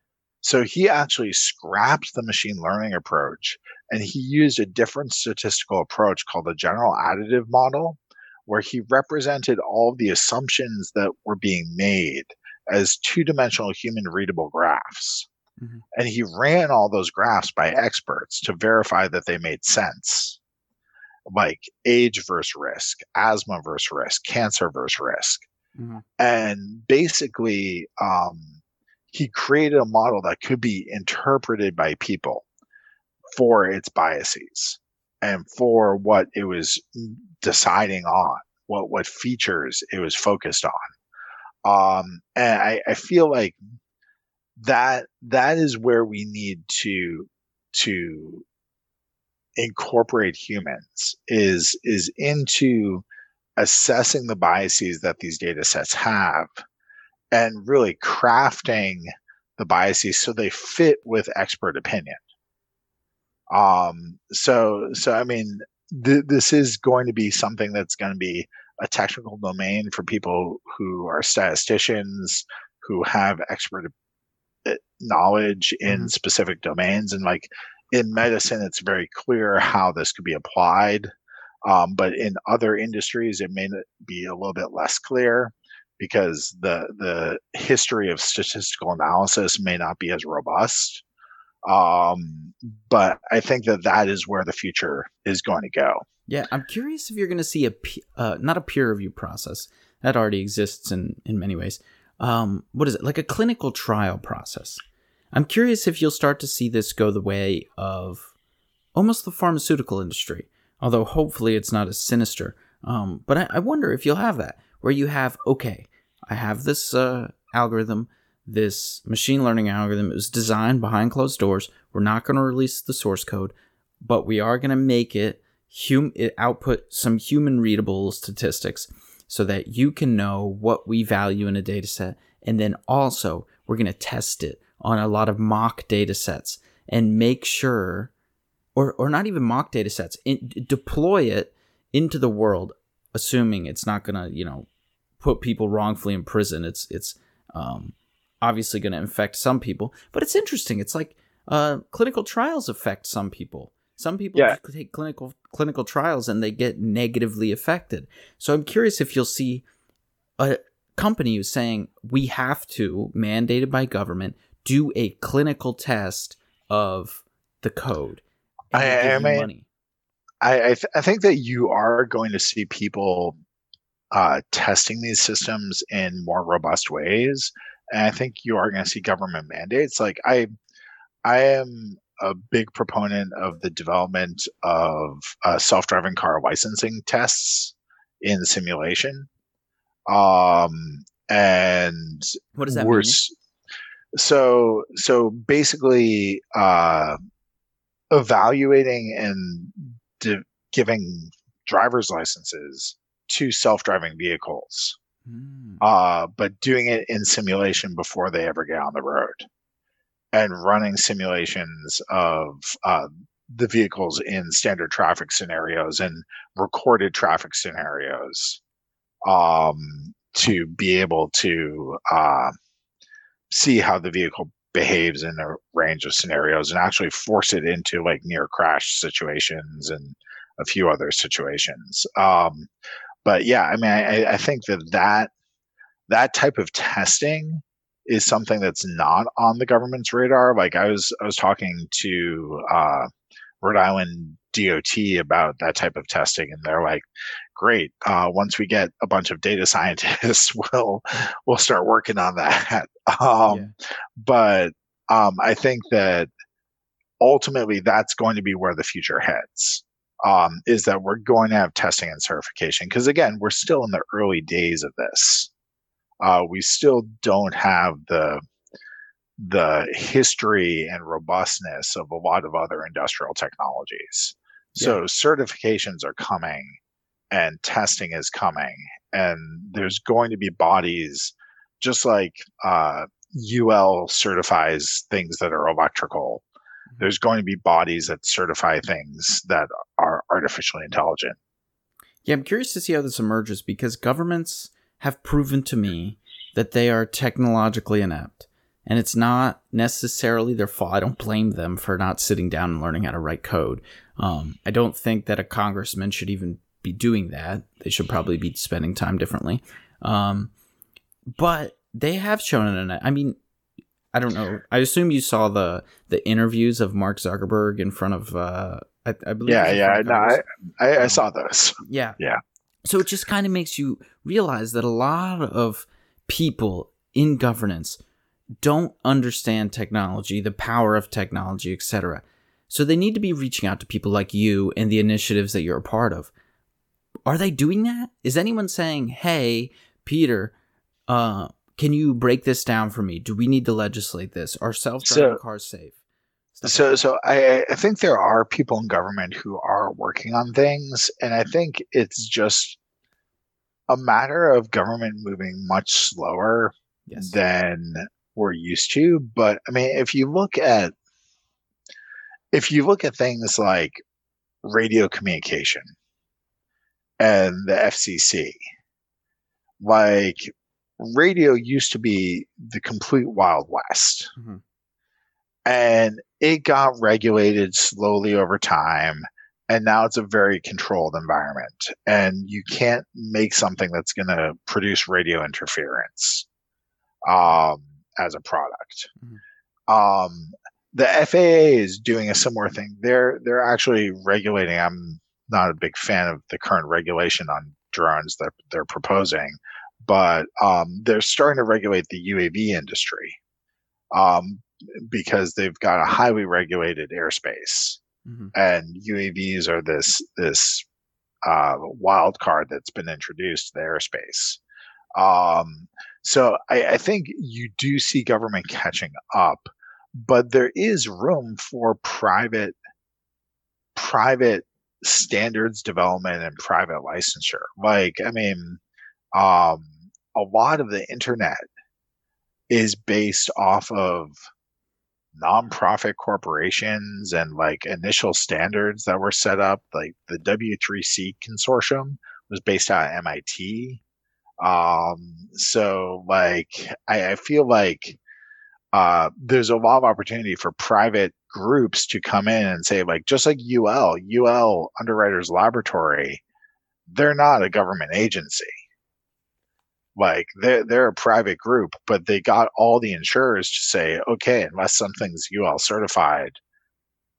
So he actually scrapped the machine learning approach and he used a different statistical approach called the general additive model where he represented all the assumptions that were being made as two dimensional human readable graphs. Mm-hmm. And he ran all those graphs by experts to verify that they made sense. Like age versus risk, asthma versus risk, cancer versus risk. Mm-hmm. And basically, um, he created a model that could be interpreted by people for its biases and for what it was deciding on, what what features it was focused on. Um, and I, I feel like that that is where we need to to incorporate humans is is into assessing the biases that these data sets have and really crafting the biases so they fit with expert opinion. Um so so i mean th- this is going to be something that's going to be a technical domain for people who are statisticians who have expert knowledge in mm-hmm. specific domains and like in medicine it's very clear how this could be applied um, but in other industries it may be a little bit less clear because the the history of statistical analysis may not be as robust um, but i think that that is where the future is going to go yeah i'm curious if you're going to see a uh, not a peer review process that already exists in in many ways um, what is it like a clinical trial process i'm curious if you'll start to see this go the way of almost the pharmaceutical industry although hopefully it's not as sinister um, but I, I wonder if you'll have that where you have okay i have this uh, algorithm this machine learning algorithm It was designed behind closed doors. We're not going to release the source code, but we are going to make it, hum- it output some human readable statistics so that you can know what we value in a data set. And then also, we're going to test it on a lot of mock data sets and make sure, or, or not even mock data sets, in, deploy it into the world, assuming it's not going to, you know, put people wrongfully in prison. It's, it's, um, obviously going to infect some people, but it's interesting. It's like uh, clinical trials affect some people. Some people yeah. take clinical clinical trials and they get negatively affected. So I'm curious if you'll see a company who's saying we have to mandated by government do a clinical test of the code. I, I mean, I I, th- I think that you are going to see people uh, testing these systems in more robust ways and I think you are going to see government mandates. Like I, I am a big proponent of the development of uh, self-driving car licensing tests in simulation. Um, and what does that mean? So, so basically, uh, evaluating and giving driver's licenses to self-driving vehicles mm. uh, but doing it in simulation before they ever get on the road and running simulations of uh, the vehicles in standard traffic scenarios and recorded traffic scenarios um, to be able to uh, see how the vehicle behaves in a range of scenarios and actually force it into like near crash situations and a few other situations. Um, but yeah, I mean, I, I think that that that type of testing is something that's not on the government's radar. Like I was I was talking to uh, Rhode Island DOT about that type of testing, and they're like, "Great! Uh, once we get a bunch of data scientists, we'll we'll start working on that." Um, yeah. But um, I think that ultimately that's going to be where the future heads um, is that we're going to have testing and certification because again we're still in the early days of this uh, we still don't have the the history and robustness of a lot of other industrial technologies yeah. so certifications are coming and testing is coming and there's going to be bodies just like uh, ul certifies things that are electrical there's going to be bodies that certify things that are artificially intelligent. Yeah, I'm curious to see how this emerges because governments have proven to me that they are technologically inept. And it's not necessarily their fault. I don't blame them for not sitting down and learning how to write code. Um, I don't think that a congressman should even be doing that. They should probably be spending time differently. Um, but they have shown it. I mean, I don't know. I assume you saw the the interviews of Mark Zuckerberg in front of. Uh, I, I believe. Yeah, yeah. No, I, I, I saw those. Yeah, yeah. So it just kind of makes you realize that a lot of people in governance don't understand technology, the power of technology, etc. So they need to be reaching out to people like you and the initiatives that you're a part of. Are they doing that? Is anyone saying, "Hey, Peter, uh, can you break this down for me? Do we need to legislate this? Are self-driving So- cars safe? Stuff like So, so I, I think there are people in government who are working on things, and I think it's just a matter of government moving much slower Yes. than we're used to. But I mean, if you look at if you look at things like radio communication and the FCC, like radio used to be the complete wild west, Mhm. and it got regulated slowly over time. And now it's a very controlled environment, and you can't make something that's going to produce radio interference um, as a product. Um, the FAA is doing a similar thing. They're they're actually regulating. I'm not a big fan of the current regulation on drones that they're proposing, but um, they're starting to regulate the UAV industry um, because they've got a highly regulated airspace Mhm. and UAVs are this this uh, wild card that's been introduced to the airspace. Um, so I, I think you do see government catching up, but there is room for private private standards development and private licensure. Like I mean, um, a lot of the internet is based off of nonprofit corporations and like initial standards that were set up like the w3c consortium was based out of mit um so like i, I feel like uh there's a lot of opportunity for private groups to come in and say like just like ul ul underwriters laboratory they're not a government agency like they're they're a private group, but they got all the insurers to say, okay, unless something's UL certified,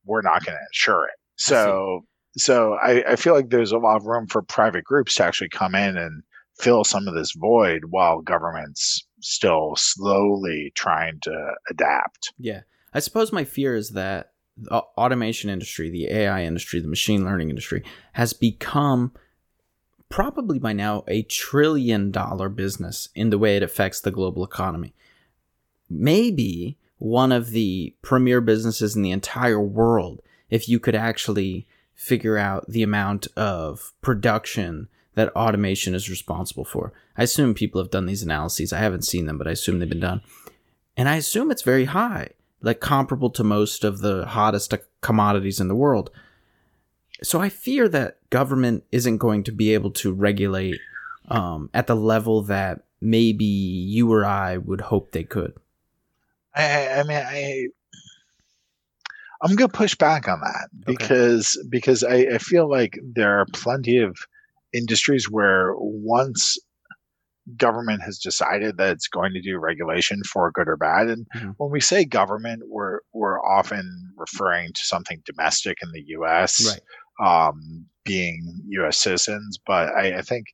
we're not going to insure it. So so I, I feel like there's a lot of room for private groups to actually come in and fill some of this void while government's still slowly trying to adapt. Yeah. I suppose my fear is that the automation industry, the AI industry, the machine learning industry has become probably by now a trillion dollar business in the way it affects the global economy. Maybe one of the premier businesses in the entire world if you could actually figure out the amount of production that automation is responsible for. I assume people have done these analyses. I haven't seen them, but I assume they've been done. And I assume it's very high, like comparable to most of the hottest commodities in the world. So I fear that government isn't going to be able to regulate um, at the level that maybe you or I would hope they could. I, I mean, I I'm gonna push back on that Okay. because because I, I feel like there are plenty of industries where once government has decided that it's going to do regulation for good or bad, and Mhm. when we say government, we're we're often referring to something domestic in the U.S. Um, being U.S. citizens, but I, I think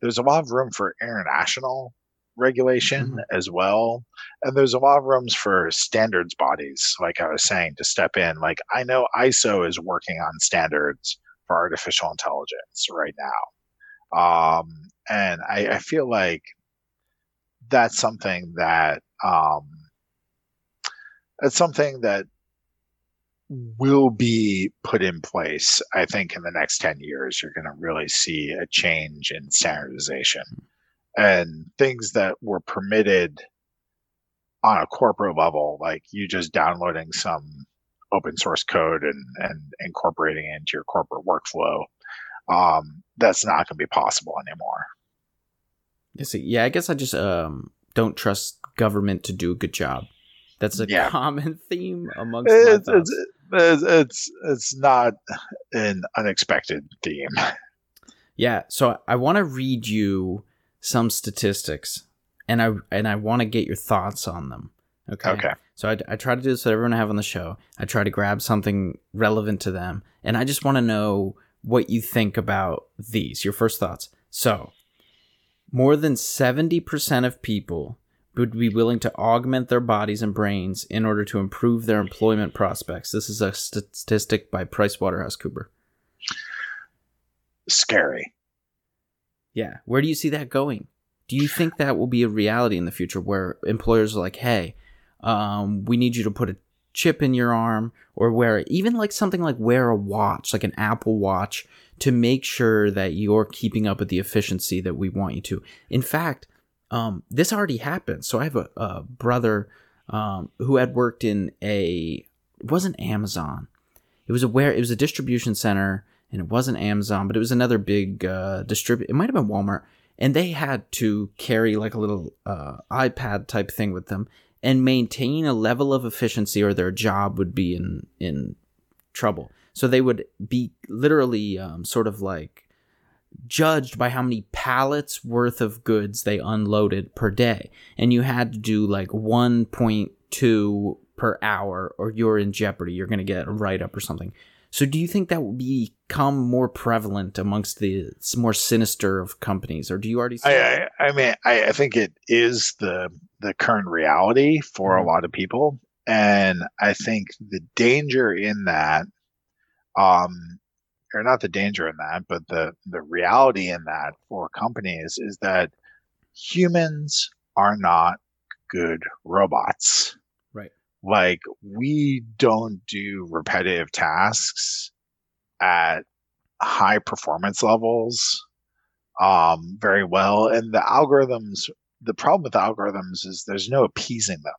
there's a lot of room for international regulation Mhm. as well and there's a lot of rooms for standards bodies like i was saying to step in like i know iso is working on standards for artificial intelligence right now um, and I, I feel like that's something that um, that's something that will be put in place i think in the next 10 years you're going to really see a change in standardization. And things that were permitted on a corporate level, like you just downloading some open source code and, and incorporating it into your corporate workflow, um, that's not going to be possible anymore. Yeah, I guess I just um, don't trust government to do a good job. That's a Yeah. common theme amongst it's, it's, it's, it's not an unexpected theme. Yeah, so I want to read you some statistics, and I and I want to get your thoughts on them. Okay. Okay. So I, I try to do this with everyone I have on the show. I try to grab something relevant to them, and I just want to know what you think about these. Your first thoughts. So, more than seventy percent of people would be willing to augment their bodies and brains in order to improve their employment prospects. This is a statistic by PricewaterhouseCooper. Scary. Yeah. Where do you see that going? Do you think that will be a reality in the future where employers are like, hey, um, we need you to put a chip in your arm or wear even like something like wear a watch, like an Apple Watch, to make sure that you're keeping up with the efficiency that we want you to. In fact, um, this already happened. So I have a, a brother um, who had worked in a it wasn't Amazon. It was a where it was a distribution center, and it wasn't Amazon, but it was another big uh, distribute. It might have been Walmart, and they had to carry like a little uh, iPad type thing with them and maintain a level of efficiency, or their job would be in in trouble. So they would be literally um, sort of like judged by how many pallets worth of goods they unloaded per day. And you had to do like 1.2 per hour or you're in jeopardy. You're going to get a write up or something. So do you think that will become more prevalent amongst the more sinister of companies, or do you already? See I, I, I, mean, I, I, think it is the the current reality for mm-hmm. a lot of people, and I think the danger in that, um, or not the danger in that, but the the reality in that for companies is that humans are not good robots. Like we don't do repetitive tasks at high performance levels um, very well, and the algorithms. The problem with algorithms is there's no appeasing them.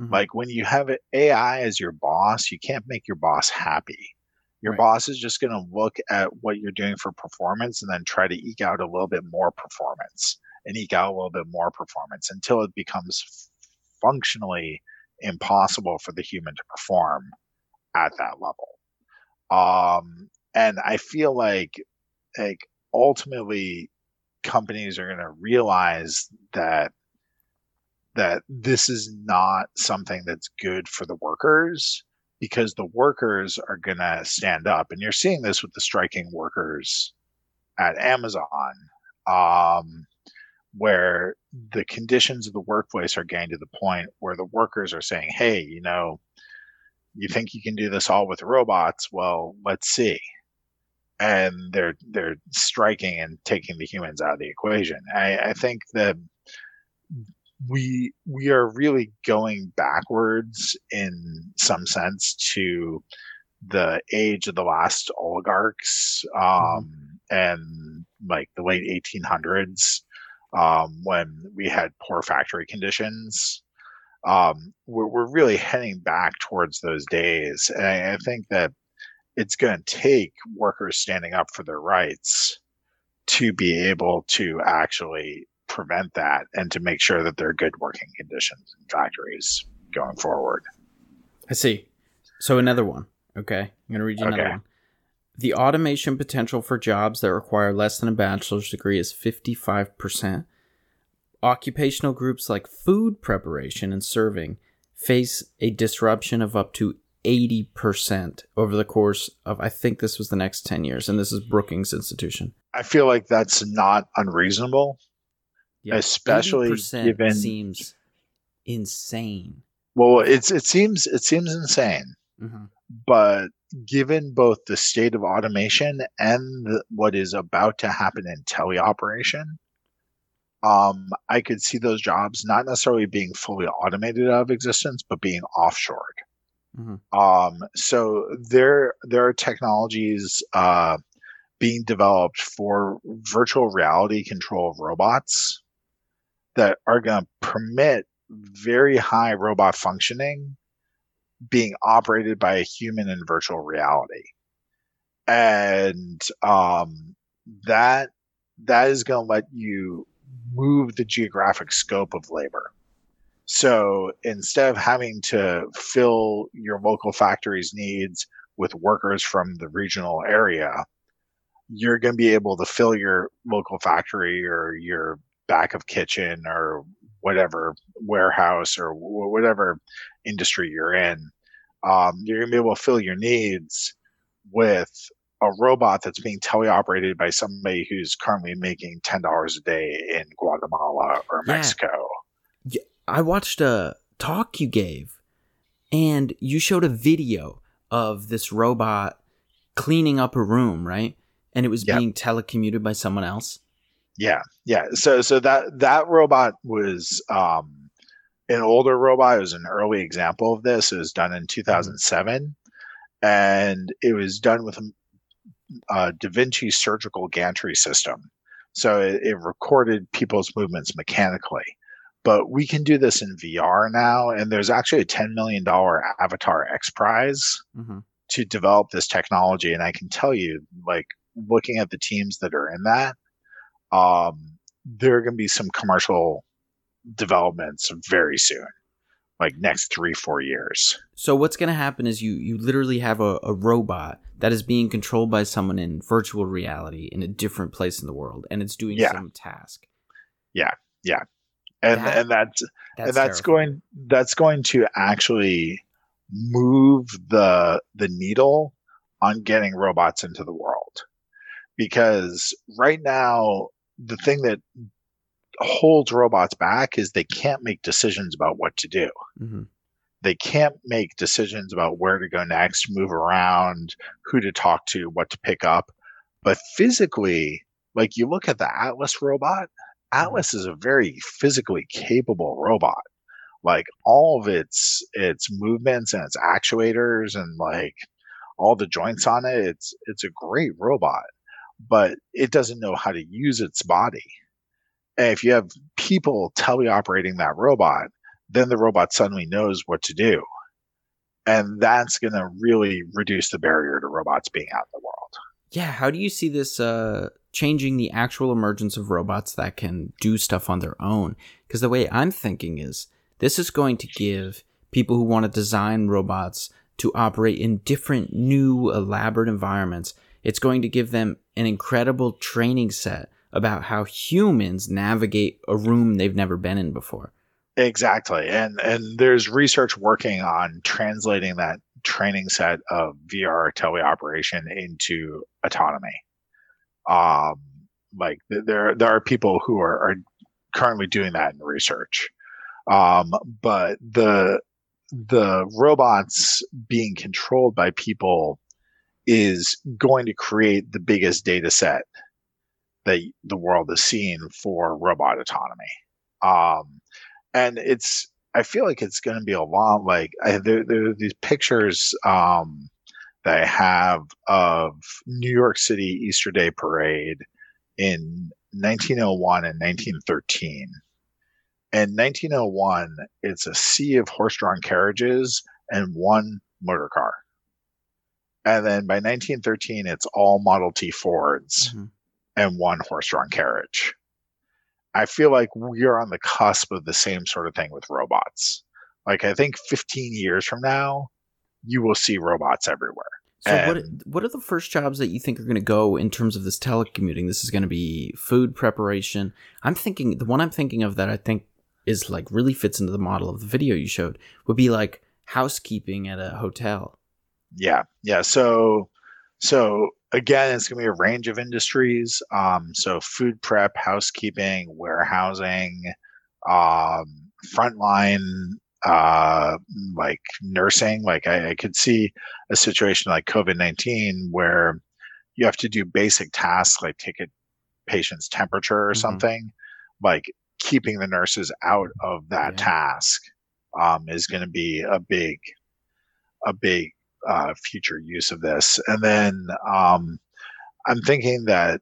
Mm-hmm. Like when you have AI as your boss, you can't make your boss happy your right. boss is just going to look at what you're doing for performance and then try to eke out a little bit more performance and eke out a little bit more performance until it becomes functionally impossible for the human to perform at that level. Um, and I feel like, like ultimately, companies are going to realize that that this is not something that's good for the workers because the workers are going to stand up. And you're seeing this with the striking workers at Amazon, um, where the conditions of the workplace are getting to the point where the workers are saying, hey, you know, you think you can do this all with robots? Well, let's see. And they're they're striking and taking the humans out of the equation. I, I think that we we are really going backwards in some sense to the age of the last oligarchs um, mm-hmm. and like the late 1800s um, when we had poor factory conditions um, we're, we're really heading back towards those days and I, I think that it's going to take workers standing up for their rights to be able to actually prevent that and to make sure that there are good working conditions in factories going forward. I see. So another one. Okay. I'm going to read you another okay. one. The automation potential for jobs that require less than a bachelor's degree is 55%. Occupational groups like food preparation and serving face a disruption of up to 80% over the course of, I think this was the next 10 years, and this is Brookings Institution. I feel like that's not unreasonable yeah, especially given seems insane. Well, it's it seems it seems insane, mm-hmm. But given both the state of automation and the, what is about to happen in teleoperation, um, I could see those jobs not necessarily being fully automated out of existence, but being offshored. Mm-hmm. Um, so there there are technologies uh, being developed for virtual reality control of robots that are going to permit very high robot functioning being operated by a human in virtual reality. And um, that that is going to let you move the geographic scope of labor. So instead of having to fill your local factory's needs with workers from the regional area you're going to be able to fill your local factory or your back of kitchen or whatever warehouse or whatever industry you're in, um, you're going to be able to fill your needs with a robot that's being teleoperated by somebody who's currently making ten dollars a day in Guatemala or yeah. Mexico. Yeah, I watched a talk you gave, and you showed a video of this robot cleaning up a room, right? And it was yep. being telecommuted by someone else. Yeah, yeah. So so that that robot was um, an older robot. It was an early example of this. It was done in 2007, mm-hmm. and it was done with a, a Da Vinci surgical gantry system. So it, it recorded people's movements mechanically. But we can do this in VR now, and there's actually a $10 million Avatar X Prize mm-hmm. to develop this technology. And I can tell you, like, looking at the teams that are in that, um, there are going to be some commercial developments very soon like next three four years so what's going to happen is you you literally have a, a robot that is being controlled by someone in virtual reality in a different place in the world and it's doing yeah. some task yeah yeah and that, and that's, that's and that's terrifying. going that's going to actually move the the needle on getting robots into the world because right now the thing that holds robots back is they can't make decisions about what to do. Mm-hmm. They can't make decisions about where to go next, move around, who to talk to, what to pick up. But physically, like you look at the Atlas robot, mm-hmm. Atlas is a very physically capable robot. Like all of its its movements and its actuators and like all the joints on it, it's it's a great robot, but it doesn't know how to use its body if you have people teleoperating that robot, then the robot suddenly knows what to do. And that's going to really reduce the barrier to robots being out in the world. Yeah. How do you see this uh, changing the actual emergence of robots that can do stuff on their own? Because the way I'm thinking is this is going to give people who want to design robots to operate in different, new, elaborate environments. It's going to give them an incredible training set about how humans navigate a room they've never been in before. Exactly. And and there's research working on translating that training set of VR teleoperation into autonomy. Um like there there are people who are, are currently doing that in research. Um but the the robots being controlled by people is going to create the biggest data set that the world is seeing for robot autonomy. Um, and it's, I feel like it's going to be a lot like I, there, there are these pictures um, that I have of New York City Easter Day Parade in 1901 and 1913. In 1901, it's a sea of horse-drawn carriages and one motor car. And then by 1913, it's all Model T Fords. Mm-hmm and one horse-drawn carriage. I feel like we're on the cusp of the same sort of thing with robots. Like I think 15 years from now, you will see robots everywhere. So and what what are the first jobs that you think are going to go in terms of this telecommuting? This is going to be food preparation. I'm thinking the one I'm thinking of that I think is like really fits into the model of the video you showed would be like housekeeping at a hotel. Yeah. Yeah, so so again, it's going to be a range of industries. Um, so food prep, housekeeping, warehousing, um, frontline, uh, like nursing. Like I, I could see a situation like COVID nineteen where you have to do basic tasks like take a patient's temperature or mm-hmm. something. Like keeping the nurses out of that yeah. task um, is going to be a big, a big uh, future use of this. And then um, I'm thinking that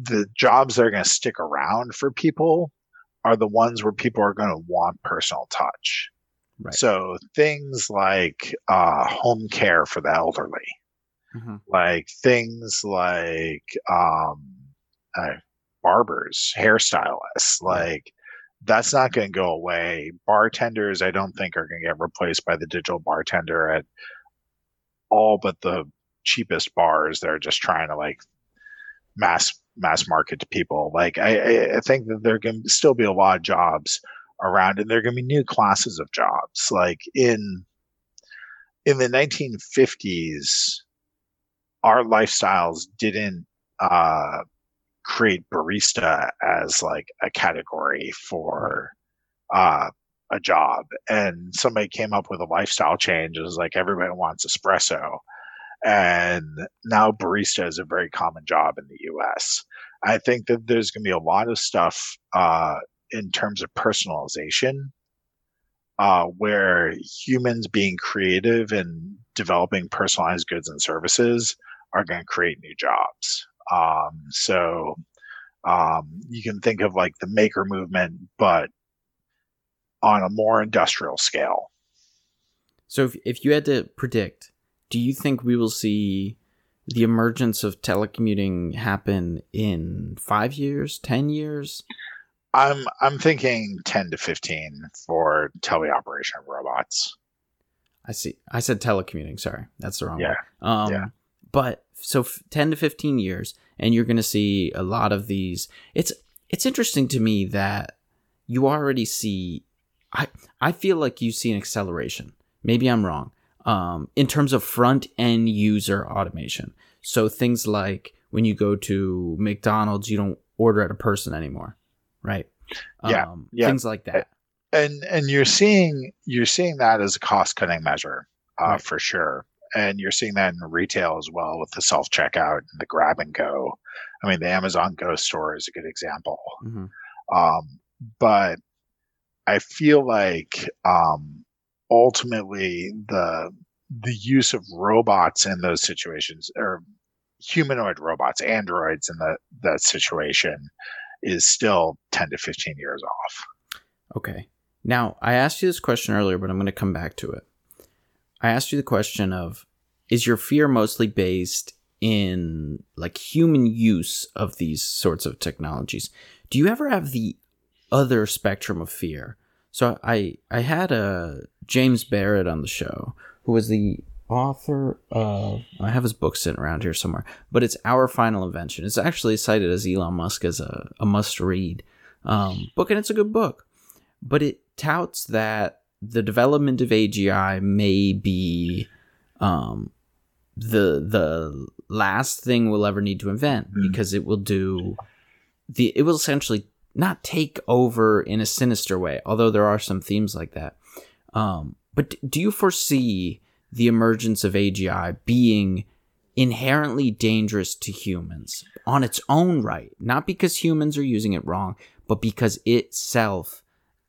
the jobs that are going to stick around for people are the ones where people are going to want personal touch. Right. So things like uh, home care for the elderly, mm-hmm. like things like um, uh, barbers, hairstylists, like that's not going to go away. Bartenders, I don't think are going to get replaced by the digital bartender at all but the cheapest bars that are just trying to like mass mass market to people. Like I, I think that there can still be a lot of jobs around, and there are going to be new classes of jobs. Like in in the 1950s, our lifestyles didn't uh, create barista as like a category for uh, a job and somebody came up with a lifestyle change. It was like everybody wants espresso. and now barista is a very common job in the us i think that there's going to be a lot of stuff uh, in terms of personalization uh, where humans being creative and developing personalized goods and services are going to create new jobs um, so um, you can think of like the maker movement but on a more industrial scale so if, if you had to predict do you think we will see the emergence of telecommuting happen in five years, ten years? I'm I'm thinking ten to fifteen for teleoperation of robots. I see. I said telecommuting. Sorry, that's the wrong yeah. Um, yeah. But so f- ten to fifteen years, and you're going to see a lot of these. It's it's interesting to me that you already see. I I feel like you see an acceleration. Maybe I'm wrong, um, in terms of front end user automation. So things like when you go to McDonald's, you don't order at a person anymore, right? Yeah, um, yeah. things like that. And and you're seeing you're seeing that as a cost cutting measure uh, Right. for sure. And you're seeing that in retail as well with the self checkout and the grab and go. I mean, the Amazon Go store is a good example. hmm Um, but I feel like um, ultimately the the use of robots in those situations or humanoid robots, androids in that that situation is still 10 to 15 years off. Okay. Now, I asked you this question earlier, but I'm going to come back to it. I asked you the question of is your fear mostly based in like human use of these sorts of technologies? Do you ever have the other spectrum of fear? So I I had a James Barrat on the show who was the author of I have his book sitting around here somewhere, but it's Our Final Invention. It's actually cited as Elon Musk as a, a must read um, book, and it's a good book. But it touts that the development of AGI may be um, the the last thing we'll ever need to invent Mm. because it will do the it will essentially not take over in a sinister way, although there are some themes like that. Um, but do you foresee the emergence of AGI being inherently dangerous to humans on its own right, not because humans are using it wrong, but because itself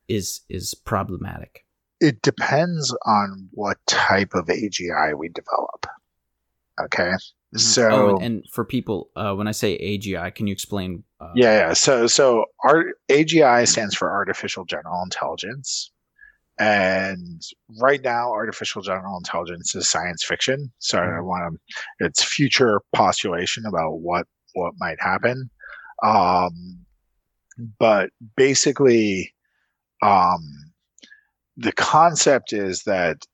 is is problematic? It depends on what type of AGI we develop. Okay. So oh, and, and for people, uh, when I say AGI, can you explain? Uh, yeah, yeah. So so art AGI stands for artificial general intelligence. And right now, artificial general intelligence is science fiction. So I Mhm. want to, it's future postulation about what what might happen. Um, but basically, um, the concept is that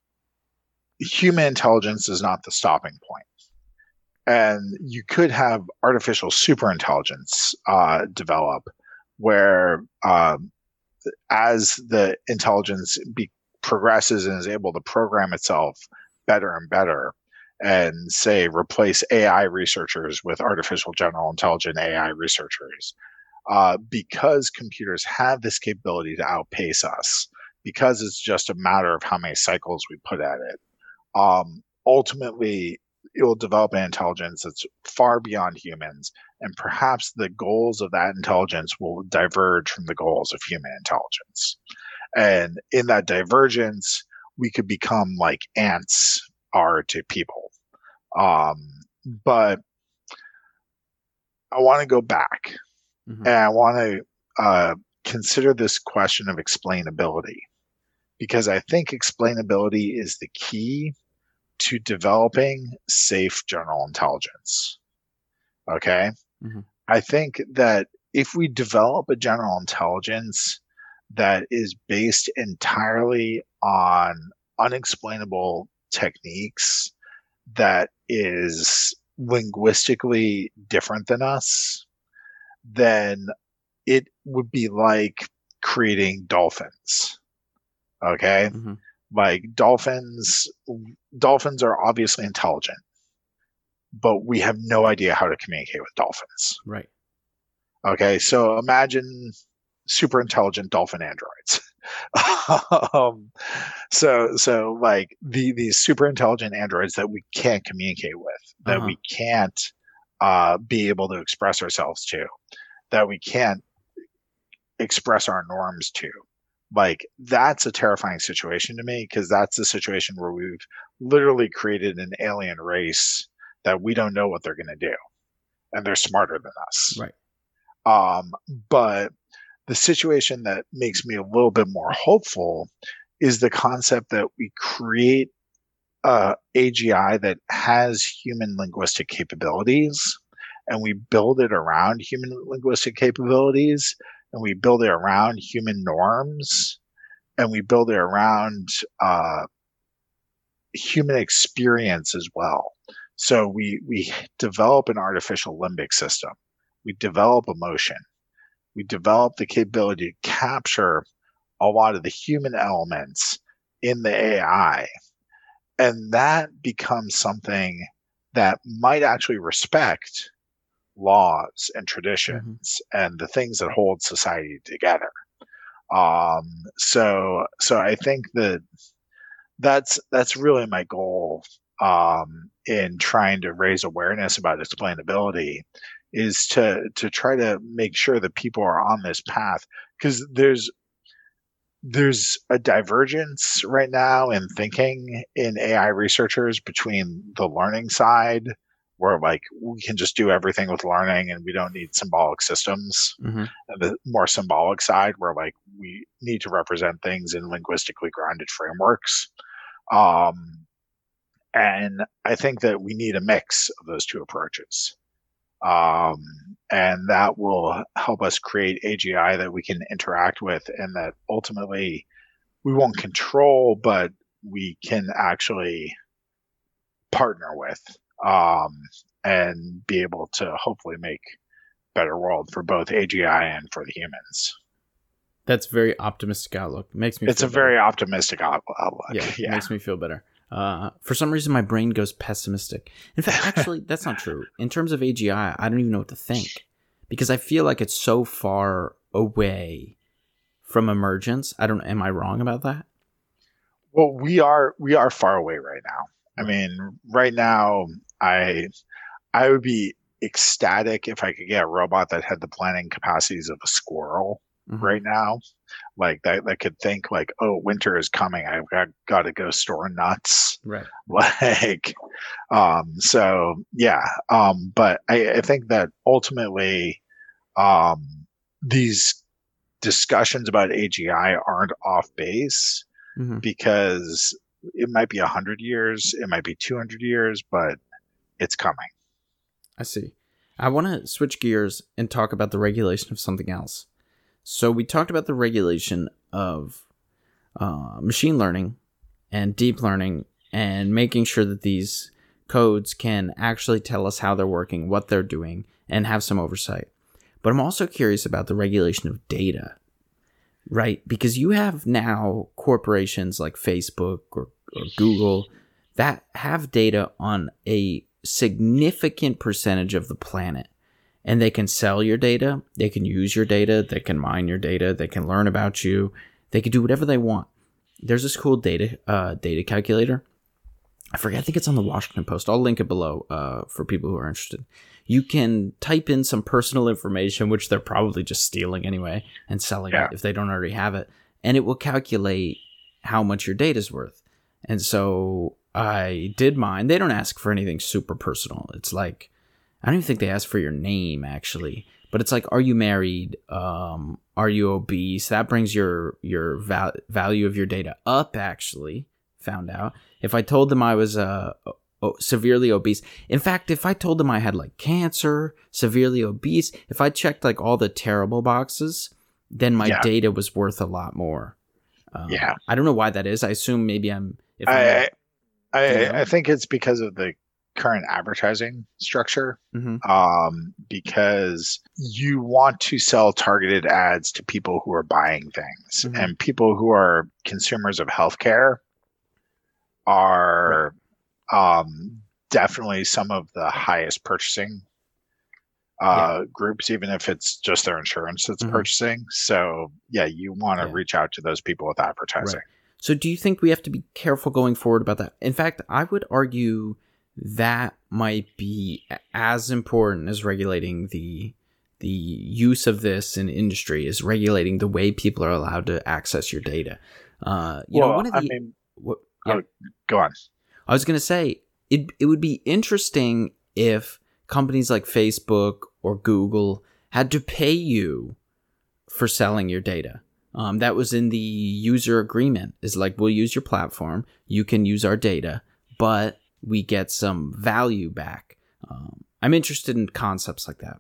human intelligence is not the stopping point and you could have artificial superintelligence uh, develop where um, as the intelligence be- progresses and is able to program itself better and better and say replace ai researchers with artificial general intelligent ai researchers uh, because computers have this capability to outpace us because it's just a matter of how many cycles we put at it um, ultimately it will develop an intelligence that's far beyond humans and perhaps the goals of that intelligence will diverge from the goals of human intelligence and in that divergence we could become like ants are to people um, but i want to go back Mhm. and i want to uh, consider this question of explainability because i think explainability is the key to developing safe general intelligence. Okay. Mhm. I think that if we develop a general intelligence that is based entirely on unexplainable techniques, that is linguistically different than us, then it would be like creating dolphins. Okay Mhm. Like dolphins dolphins are obviously intelligent but we have no idea how to communicate with dolphins Right. okay so imagine super intelligent dolphin androids um, so so like the these super intelligent androids that we can't communicate with, that Uh-huh. we can't uh, be able to express ourselves to, that we can't express our norms to. Like that's a terrifying situation to me because that's the situation where we've literally created an alien race that we don't know what they're going to do, and they're smarter than us. Right. Um, but the situation that makes me a little bit more hopeful is the concept that we create a AGI that has human linguistic capabilities and we build it around human linguistic capabilities and we build it around human norms and we build it around uh, human experience as well. So we we develop an artificial limbic system. We develop emotion. We develop the capability to capture a lot of the human elements in the AI. And that becomes something that might actually respect laws and traditions and the things that hold society together. Um, so so I think that that's that's really my goal um, in trying to raise awareness about explainability is to to try to make sure that people are on this path because there's there's a divergence right now in thinking in AI researchers between the learning side where like we can just do everything with learning and we don't need symbolic systems. Mhm. and the more symbolic side where like we need to represent things in linguistically grounded frameworks. Um, and i think that we need a mix of those two approaches. Um, and that will help us create agi that we can interact with and that ultimately we won't control but we can actually partner with um, and be able to hopefully make better world for both agi and for the humans That's very optimistic outlook. Makes me. it's a better. very optimistic outlook yeah, yeah makes me feel better. Uh, for some reason, my brain goes pessimistic. In fact, actually, that's not true. In terms of AGI, I don't even know what to think because I feel like it's so far away from emergence. I don't. Am I wrong about that? Well, we are we are far away right now. I mean, right now, I I would be ecstatic if I could get a robot that had the planning capacities of a squirrel Mhm. right now, like that that could think like, oh, winter is coming. I've got got to go store nuts. Right. like um so yeah um but I, I think that ultimately um these discussions about agi aren't off base hmm because it might be 100 years it might be 200 years but it's coming I see. I want to switch gears and talk about the regulation of something else. So we talked about the regulation of uh, machine learning and deep learning and making sure that these codes can actually tell us how they're working, what they're doing, and have some oversight. But I'm also curious about the regulation of data, right? Because you have now corporations like Facebook or, or Google that have data on a significant percentage of the planet. And they can sell your data, they can use your data, they can mine your data, they can learn about you, they can do whatever they want. There's this cool data uh, data calculator. I forget. I think it's on the Washington Post. I'll link it below uh, for people who are interested. You can type in some personal information, which they're probably just stealing anyway and selling Yeah. it if they don't already have it, and it will calculate how much your data is worth. And so I did mine. They don't ask for anything super personal. It's like I don't even think they ask for your name actually, but it's like, are you married? Um, are you obese? That brings your your val- value of your data up. Actually, found out if I told them I was uh, o- severely obese. In fact, if I told them I had like cancer, severely obese, if I checked like all the terrible boxes, then my Yeah. data was worth a lot more. Um, Yeah. I don't know why that is. I assume maybe I'm. If I'm I, I, you know? I think it's because of the current advertising structure Mhm. um, because you want to sell targeted ads to people who are buying things Mhm. and people who are consumers of healthcare are um, definitely some of the highest purchasing uh, yeah. groups, even if it's just their insurance that's mm-hmm. purchasing. So yeah, you want to yeah. reach out to those people with advertising. Right. So do you think we have to be careful going forward about that? In fact, I would argue that might be as important as regulating the the use of this in industry is regulating the way people are allowed to access your data. Uh, you well, know, one of the, I mean, what, yeah. oh, go on. I was going to say it. It would be interesting if companies like Facebook or Google had to pay you for selling your data. Um, that was in the user agreement. Is like we'll use your platform, you can use our data, but we get some value back. Um, I'm interested in concepts like that.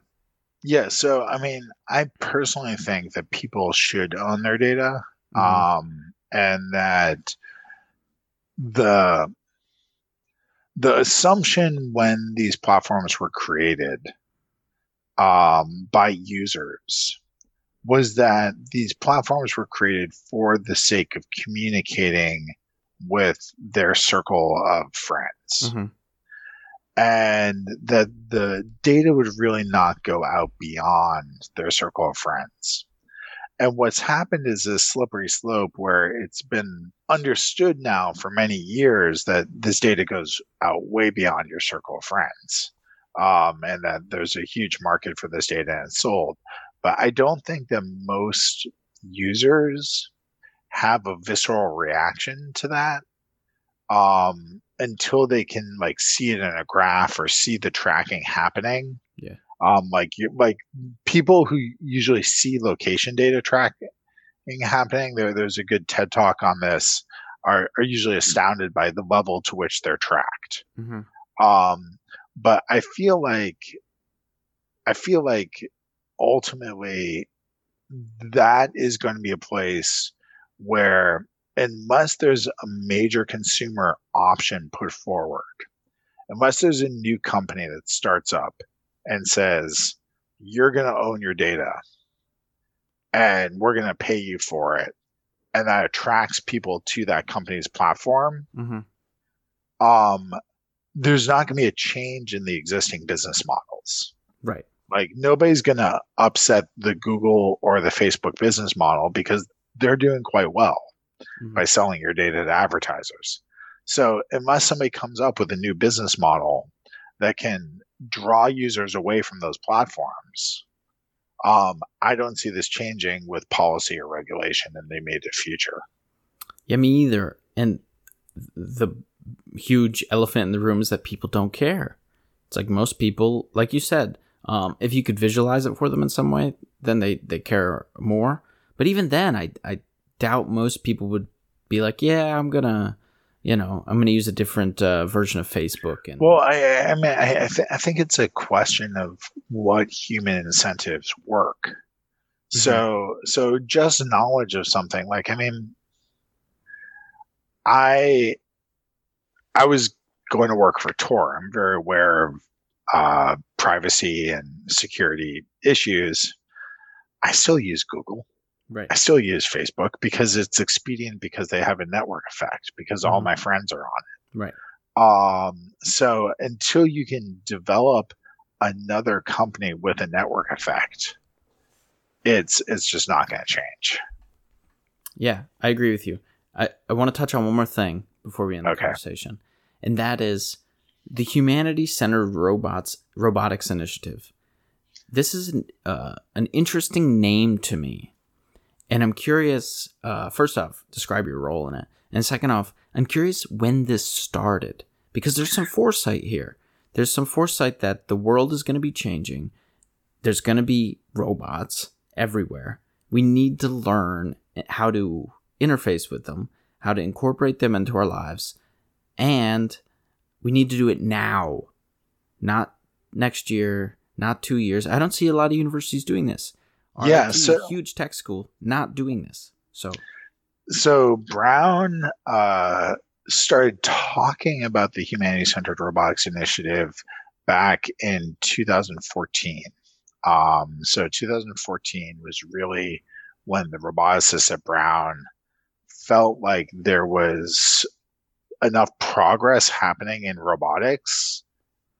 Yeah, so I mean, I personally think that people should own their data, mm-hmm. um, and that the the assumption when these platforms were created um, by users was that these platforms were created for the sake of communicating with their circle of friends. Mm-hmm. And that the data would really not go out beyond their circle of friends. And what's happened is a slippery slope where it's been understood now for many years that this data goes out way beyond your circle of friends. Um, and that there's a huge market for this data and it's sold. But I don't think that most users have a visceral reaction to that um, until they can like see it in a graph or see the tracking happening. Yeah. Um, like like people who usually see location data tracking happening, there there's a good TED talk on this. Are, are usually astounded by the level to which they're tracked. Mm-hmm. Um, but I feel like I feel like ultimately that is going to be a place where unless there's a major consumer option put forward, unless there's a new company that starts up and says, you're going to own your data and we're going to pay you for it, and that attracts people to that company's platform, mm-hmm. um, there's not going to be a change in the existing business models. Right. Like nobody's going to upset the Google or the Facebook business model because they're doing quite well mm-hmm. by selling your data to advertisers. So unless somebody comes up with a new business model that can draw users away from those platforms, um, I don't see this changing with policy or regulation in the immediate future. Yeah, me either. And the huge elephant in the room is that people don't care. It's like most people, like you said, um, if you could visualize it for them in some way, then they, they care more. But even then, I, I doubt most people would be like, yeah, I'm gonna, you know, I'm gonna use a different uh, version of Facebook. And well, I, I mean, I, I, th- I think it's a question of what human incentives work. Mm-hmm. So, so just knowledge of something, like, I mean, I, I was going to work for Tor. I'm very aware of uh, privacy and security issues. I still use Google. Right. I still use Facebook because it's expedient because they have a network effect because mm-hmm. all my friends are on it. Right. Um, so until you can develop another company with a network effect, it's it's just not going to change. Yeah, I agree with you. I, I want to touch on one more thing before we end the okay. conversation, and that is the humanity centered robots robotics initiative. This is an, uh, an interesting name to me and I'm curious, uh, first off, describe your role in it. And second off, I'm curious when this started because there's some foresight here. There's some foresight that the world is going to be changing. There's going to be robots everywhere. We need to learn how to interface with them, how to incorporate them into our lives, and we need to do it now, not next year, not two years. I don't see a lot of universities doing this yeah, so huge tech school not doing this. So, so Brown uh, started talking about the humanity centered robotics initiative back in 2014. Um, so 2014 was really when the roboticists at Brown felt like there was enough progress happening in robotics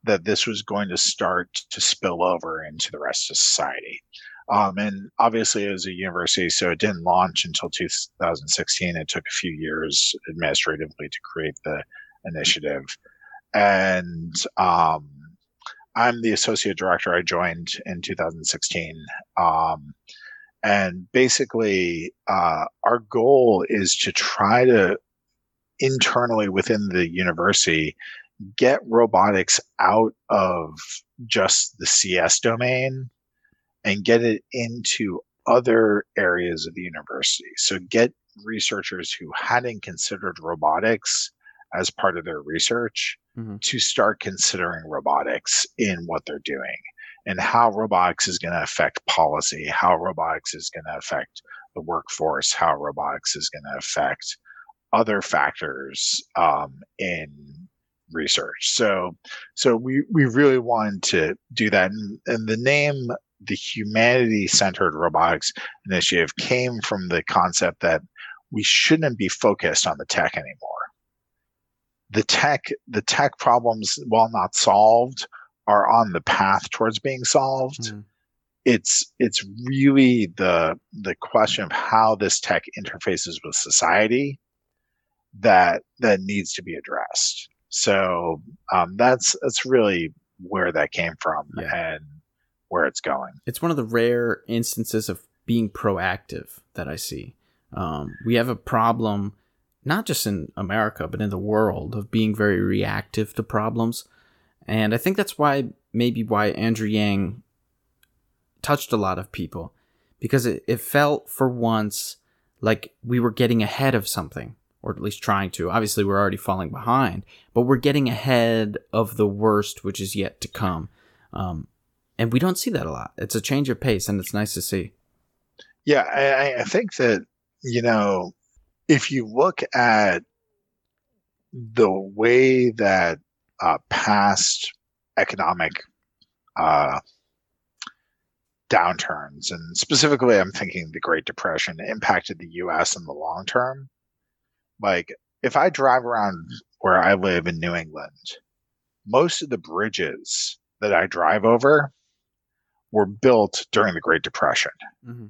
that this was going to start to spill over into the rest of society. Um, and obviously, it was a university, so it didn't launch until 2016. It took a few years administratively to create the initiative. And um, I'm the associate director. I joined in 2016. Um, and basically, uh, our goal is to try to internally within the university get robotics out of just the CS domain and get it into other areas of the university. So get researchers who hadn't considered robotics as part of their research mm-hmm. to start considering robotics in what they're doing and how robotics is going to affect policy, how robotics is going to affect the workforce, how robotics is going to affect other factors um, in research. So, so we we really wanted to do that, and, and the name the humanity centered robotics initiative came from the concept that we shouldn't be focused on the tech anymore. The tech the tech problems, while not solved, are on the path towards being solved. Mm-hmm. It's it's really the the question of how this tech interfaces with society that that needs to be addressed. So um, that's that's really where that came from yeah. and where it's going. It's one of the rare instances of being proactive that I see. Um, we have a problem, not just in America, but in the world, of being very reactive to problems. And I think that's why, maybe why Andrew Yang touched a lot of people, because it, it felt for once like we were getting ahead of something or at least trying to. Obviously, we're already falling behind, but we're getting ahead of the worst, which is yet to come. Um, and we don't see that a lot. It's a change of pace, and it's nice to see. Yeah, I, I think that you know, if you look at the way that uh, past economic uh, downturns, and specifically, I'm thinking the Great Depression, impacted the U.S. in the long term. Like, if I drive around where I live in New England, most of the bridges that I drive over were built during the Great Depression. Mm-hmm.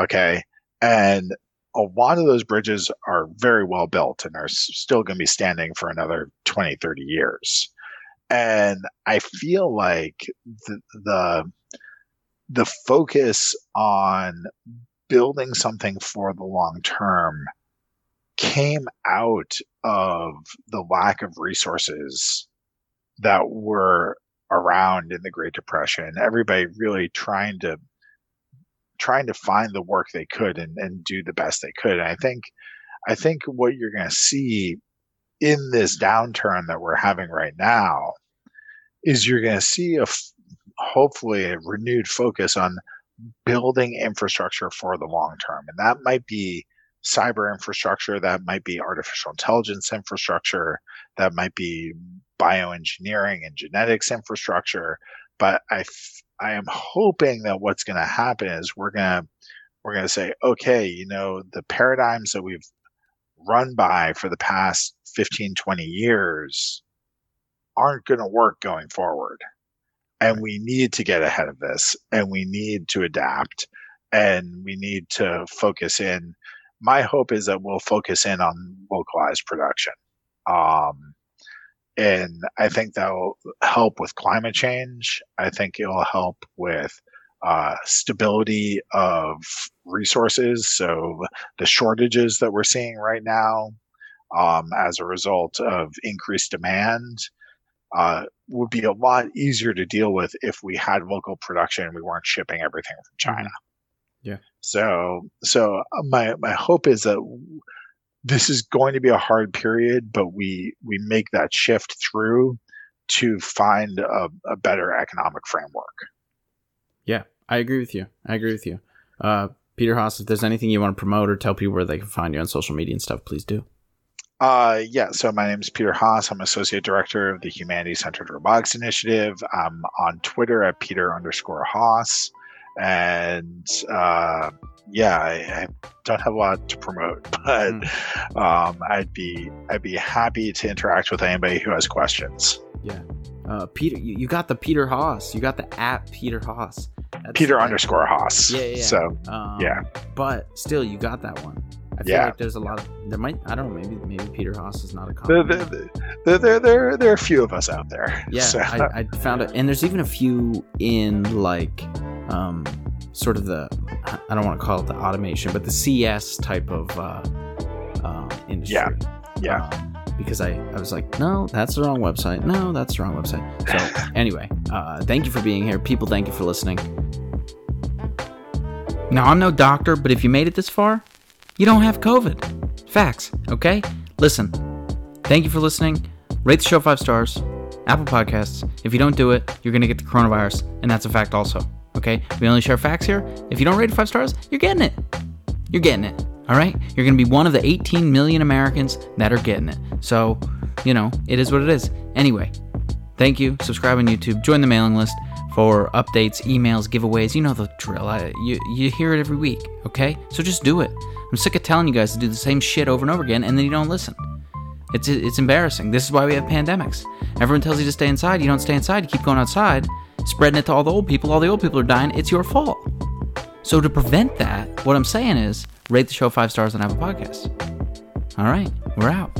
Okay. And a lot of those bridges are very well built and are still going to be standing for another 20, 30 years. And I feel like the, the, the focus on building something for the long term came out of the lack of resources that were around in the Great Depression. Everybody really trying to trying to find the work they could and, and do the best they could. And I think I think what you're going to see in this downturn that we're having right now is you're going to see a hopefully a renewed focus on building infrastructure for the long term and that might be cyber infrastructure, that might be artificial intelligence infrastructure, that might be bioengineering and genetics infrastructure. But I, f- I am hoping that what's going to happen is we're going to we're going to say, okay, you know, the paradigms that we've run by for the past 15, 20 years aren't going to work going forward. And we need to get ahead of this and we need to adapt and we need to focus in my hope is that we'll focus in on localized production. Um, and I think that will help with climate change. I think it will help with uh, stability of resources. So the shortages that we're seeing right now, um, as a result of increased demand, uh, would be a lot easier to deal with if we had local production and we weren't shipping everything from China. Yeah. So so uh, my my hope is that this is going to be a hard period, but we we make that shift through to find a, a better economic framework. Yeah, I agree with you. I agree with you. Uh, Peter Haas, if there's anything you want to promote or tell people where they can find you on social media and stuff, please do. Uh, yeah, so my name is Peter Haas. I'm Associate Director of the Humanity Centered Robotics Initiative. I'm on Twitter at Peter underscore Haas and uh, yeah, I, I, don't have a lot to promote, but mm. um, I'd be I'd be happy to interact with anybody who has questions. Yeah, uh, Peter, you, you, got the Peter Haas. You got the app Peter Haas. That's Peter underscore Haas. Yeah, yeah. So um, yeah, but still, you got that one. I feel yeah. like there's a lot of there might I don't know maybe maybe Peter Haas is not a common. There, there, there, there, there are a few of us out there. Yeah, so. I, I found it, and there's even a few in like um, sort of the I don't want to call it the automation, but the CS type of uh, uh, industry. Yeah, yeah. Um, because I, I was like, no, that's the wrong website. No, that's the wrong website. So anyway, uh, thank you for being here, people. Thank you for listening. Now I'm no doctor, but if you made it this far, you don't have COVID. Facts. Okay. Listen. Thank you for listening. Rate the show five stars. Apple Podcasts. If you don't do it, you're gonna get the coronavirus, and that's a fact also. Okay? We only share facts here. If you don't rate it five stars, you're getting it. You're getting it. All right? You're going to be one of the 18 million Americans that are getting it. So, you know, it is what it is. Anyway, thank you. Subscribe on YouTube. Join the mailing list for updates, emails, giveaways. You know the drill. I, you, you hear it every week, okay? So just do it. I'm sick of telling you guys to do the same shit over and over again, and then you don't listen. It's, it's embarrassing. This is why we have pandemics. Everyone tells you to stay inside. You don't stay inside. You keep going outside spreading it to all the old people. All the old people are dying. It's your fault. So to prevent that, what I'm saying is rate the show five stars on Apple Podcasts. All right, we're out.